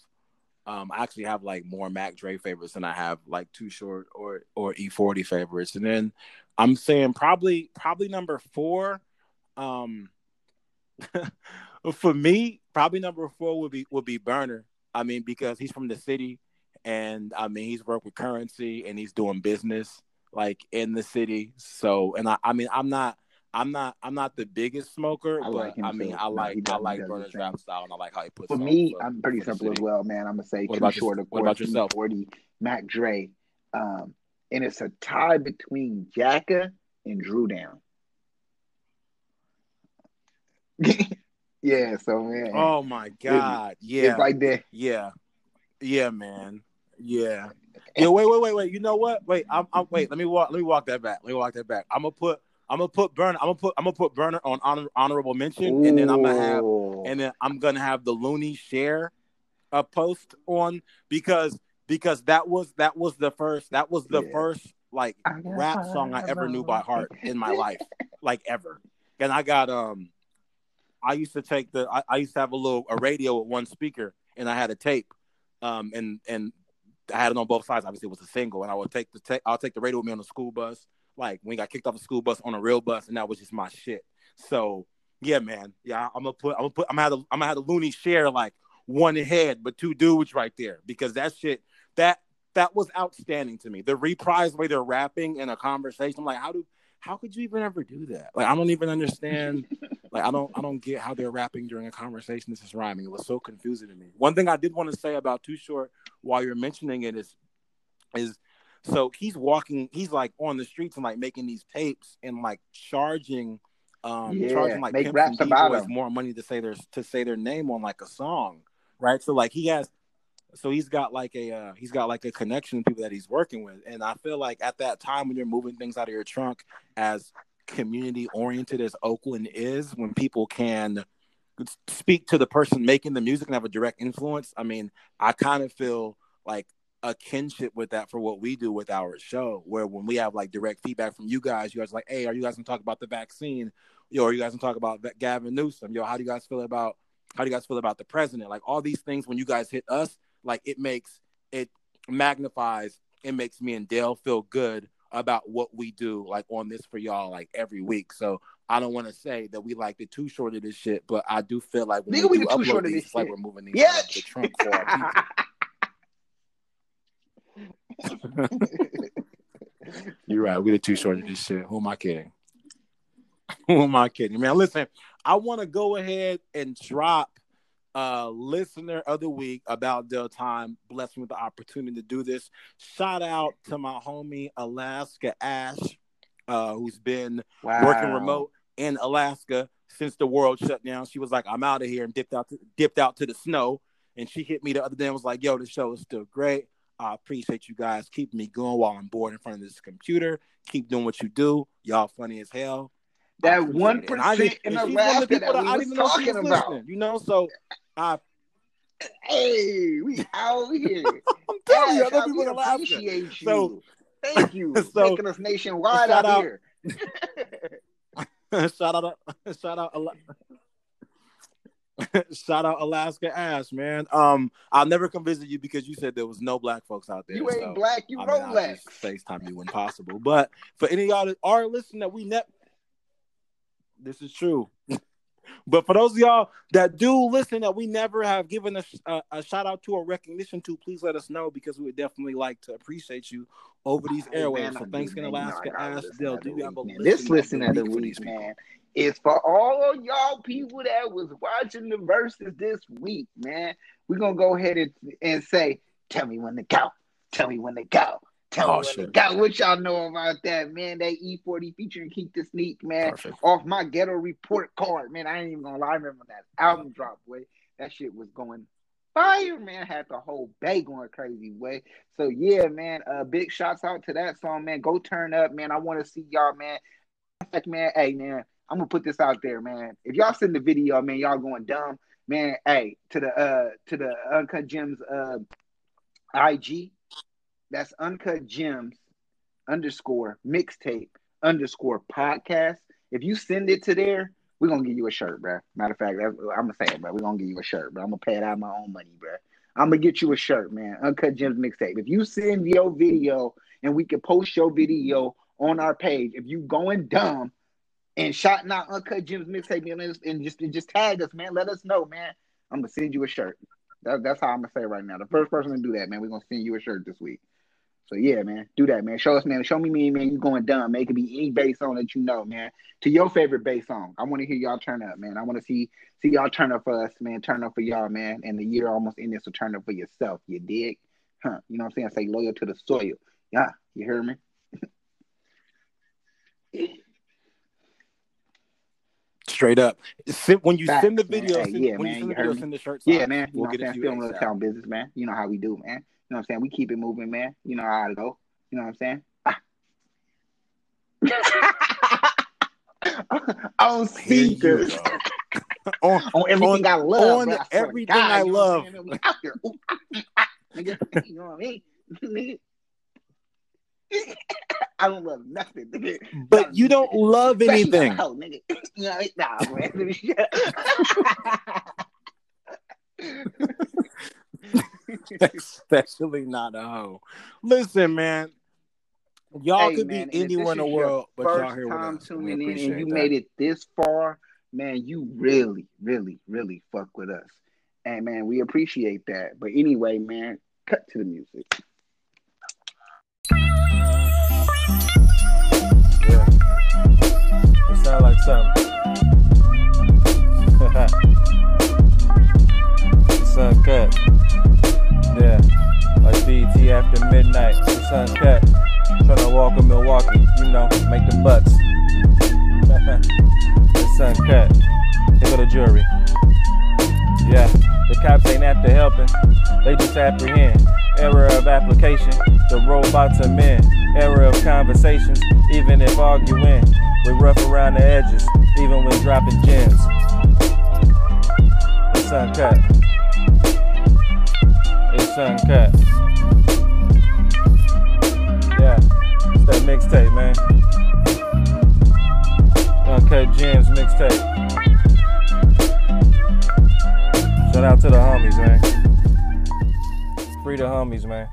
Speaker 2: um, I actually have like more Mac Dre favorites than I have like Too Short or or E-40 favorites, and then I'm saying probably probably number four, um, for me probably number four would be would be Berner. I mean because he's from the city and I mean he's worked with Curren$y and he's doing business like in the city. So and I, I mean I'm not I'm not I'm not the biggest smoker,
Speaker 3: I
Speaker 2: but
Speaker 3: like
Speaker 2: I mean
Speaker 3: too.
Speaker 2: I like
Speaker 3: he
Speaker 2: I like
Speaker 3: Berner's
Speaker 2: rap style and I like how he puts
Speaker 3: For
Speaker 2: it on
Speaker 3: me, I'm pretty simple as well, man. I'm gonna say
Speaker 2: What about
Speaker 3: Short, of
Speaker 2: what about yourself?
Speaker 3: E-40, Mac Dre, um, and it's a tie between Jacka and Dru Down. Yeah, so man,
Speaker 2: Oh my god. Yeah.
Speaker 3: it's like that.
Speaker 2: Yeah, yeah, man. Yeah. Yeah. Wait, wait, wait, wait. You know what? Wait. I'm. I'm. Wait. Let me walk. Let me walk that back. Let me walk that back. I'm gonna put. I'm gonna put Berner. I'm gonna put. I'm gonna put Berner on honor, honorable mention, and then I'm gonna have. And then I'm gonna have the Luniz share a post on because because that was that was the first that was the
Speaker 3: Yeah.
Speaker 2: first like rap song I ever knew by heart in my life, like ever. And I got um, I used to take the I, I used to have a little a radio with one speaker, and I had a tape, um, and and I had it on both sides. Obviously, it was a single, and I would take the ta- I'll take the radio with me on the school bus, like when we got kicked off the school bus on a real bus, and that was just my shit. So yeah, man, yeah, I'm gonna put I'm gonna put I'm gonna have the, I'm gonna have the Luniz share like one head, but two dudes right there because that shit that that was outstanding to me. The reprise way they're rapping in a conversation, I'm like, how do how could you even ever do that? Like, I don't even understand. like, I don't I don't get how they're rapping during a conversation. This is rhyming. It was so confusing to me. One thing I did want to say about Too Short while you're mentioning it is is so he's walking, he's like on the streets and like making these tapes and like charging um
Speaker 3: Yeah,
Speaker 2: charging like
Speaker 3: make raps about
Speaker 2: more money to say their to say their name on like a song. Right. So like he has so he's got like a uh, he's got like a connection to people that he's working with. And i feel like at that time when you're moving things out of your trunk as community oriented as oakland is when people can speak to the person making the music and have a direct influence i mean i kind of feel like a kinship with that for what we do with our show where when we have like direct feedback from you guys you guys like hey are you guys gonna talk about the vaccine? Yo are you guys gonna talk about gavin newsom? Yo how do you guys feel about how do you guys feel about the president? Like all these things when you guys hit us like it makes it magnifies it makes me and dale feel good about what we do like on this for y'all like every week so i don't want to say that we like the too short of this shit but i do feel like when
Speaker 3: Nigga,
Speaker 2: we,
Speaker 3: we
Speaker 2: do
Speaker 3: the too
Speaker 2: upload
Speaker 3: short of
Speaker 2: these,
Speaker 3: this
Speaker 2: it's like
Speaker 3: shit.
Speaker 2: we're moving these
Speaker 3: Yeah.
Speaker 2: out the trunk for our people You're right. We're too short of this shit. Who am I kidding? Who am I kidding? Man, listen, I want to go ahead and drop uh listener of the week about Del Time. Blessed me with the opportunity to do this. Shout out to my homie Alaska Ash, uh, who's been
Speaker 3: wow.
Speaker 2: working remote in Alaska since the world shut down. She was like, I'm out of here and dipped out to, dipped out to the snow. And she hit me the other day and was like, yo, the show is still great. I appreciate you guys keeping me going while I'm bored in front of this computer. Keep doing what you do. Y'all funny as hell.
Speaker 3: That one
Speaker 2: didn't-
Speaker 3: in
Speaker 2: and she's one of
Speaker 3: Alaska
Speaker 2: the people
Speaker 3: that we
Speaker 2: I
Speaker 3: was
Speaker 2: didn't even know she
Speaker 3: talking about.
Speaker 2: listening, You know, so I,
Speaker 3: Hey, we out here.
Speaker 2: I'm telling you, I
Speaker 3: Ash,
Speaker 2: know
Speaker 3: I-
Speaker 2: people
Speaker 3: we
Speaker 2: in Alaska.
Speaker 3: appreciate you.
Speaker 2: So-
Speaker 3: Thank you.
Speaker 2: so-
Speaker 3: Making us nationwide out,
Speaker 2: out-
Speaker 3: here.
Speaker 2: shout out, shout out, Ala- shout out Alaska Ash, man. Um, I'll never come visit you because you said there was no black folks out there.
Speaker 3: You ain't
Speaker 2: so,
Speaker 3: black, you
Speaker 2: I mean,
Speaker 3: Rolex.
Speaker 2: just FaceTime you when possible. But for any of y'all that are listening that we net, this is true. but for those of y'all that do listen that we never have given a, a, a shout out to or recognition to, please let us know because we would definitely like to appreciate you over these airwaves. so thanks
Speaker 3: do,
Speaker 2: again,
Speaker 3: man. You know
Speaker 2: Alaska
Speaker 3: I gotta
Speaker 2: Ash
Speaker 3: listen
Speaker 2: Dale.
Speaker 3: of
Speaker 2: Do you have a listen
Speaker 3: This listen
Speaker 2: of the week,
Speaker 3: man, is for all of y'all people that was watching the Verzuz this week, man. We're gonna go ahead and, and say, tell me when to go. Tell me when to go. Tell
Speaker 2: Oh,
Speaker 3: me when
Speaker 2: shit.
Speaker 3: to. What y'all know about that, man? That E-40 featuring Keak da Sneak, man.
Speaker 2: Perfect.
Speaker 3: Off my ghetto report card, man. I ain't even gonna lie. I remember when that album dropped, way. That shit was going fire, man. Had the whole bay going crazy, way. So yeah, man. Uh, big shouts out to that song, man. Go turn up, man. I want to see y'all, man. Fact, man, hey, man, I'm gonna put this out there, man. If y'all send the video, man, y'all going dumb, man. Hey, to the uh to the Uncut Gems uh IG. That's Uncut Gems underscore mixtape underscore podcast. If you send it to there, we're gonna give you a shirt, bro. Matter of fact, I'm gonna say it, bro. We're gonna give you a shirt, bro. I'm gonna pay it out of my own money, bro. I'm gonna get you a shirt, man. Uncut Gems mixtape. If you send your video and we can post your video on our page, if you going dumb and shouting out Uncut Gems mixtape and just and just tag us, man. Let us know, man. I'm gonna send you a shirt. That, that's how I'm gonna say right now. The first person to do that, man, we're gonna send you a shirt this week. So yeah, man, do that, man. Show us, man. Show me, me, man. You going dumb, man. It could be any bass song that you know, man. To your favorite bass song. I want to hear y'all turn up, man. I want to see see y'all turn up for us, man. Turn up for y'all, man. And the year almost ended, so turn up for yourself. You dig? Huh? You know what I'm saying? Say loyal to the soil. Yeah, you hear me?
Speaker 2: Straight up. When you
Speaker 3: Facts,
Speaker 2: send the
Speaker 3: man.
Speaker 2: video,
Speaker 3: Hey, yeah,
Speaker 2: when
Speaker 3: man,
Speaker 2: you send the video, send the shirts.
Speaker 3: Yeah,
Speaker 2: off.
Speaker 3: man. You
Speaker 2: We'll
Speaker 3: know what
Speaker 2: get
Speaker 3: I'm saying?
Speaker 2: you
Speaker 3: little town business, man. You know how we do, man. You know what I'm saying? We keep it moving, man. You know how to go. You know what I'm saying? on
Speaker 2: Here you
Speaker 3: speakers.
Speaker 2: go. on,
Speaker 3: on everything I love.
Speaker 2: on
Speaker 3: bro. I
Speaker 2: everything
Speaker 3: God,
Speaker 2: I
Speaker 3: you know what I'm
Speaker 2: love.
Speaker 3: We out here. Ooh, ah, ah, nigga. You know what I mean? Nigga. I don't love nothing, nigga.
Speaker 2: but you don't love
Speaker 3: Especially not a
Speaker 2: anything.
Speaker 3: hoe, nigga. You know what I mean? Nah, man.
Speaker 2: Especially not a hoe. Listen, man. Y'all
Speaker 3: Hey,
Speaker 2: could
Speaker 3: man,
Speaker 2: be anywhere in the world, but y'all here with
Speaker 3: time
Speaker 2: us. We
Speaker 3: tuning in and
Speaker 2: appreciate
Speaker 3: you
Speaker 2: that.
Speaker 3: made it this far, man, you really, really, really fuck with us. And man, we appreciate that. But anyway, man, cut to the music.
Speaker 1: Yeah. It sound like something. it's uncut. Yeah. Like BT after midnight. It's uncut. Tryna walk in Milwaukee, you know, make the butts. it's uncut. Here go the jury. Yeah, the cops ain't after helping, they just apprehend. Error of application, the robots are men. Error of conversations, even if arguing. We rough around the edges, even when dropping gems. It's uncut. Uncut. Yeah, that mixtape, man. Uncut Gems mixtape. Shout out to the homies, man. Free the homies, man.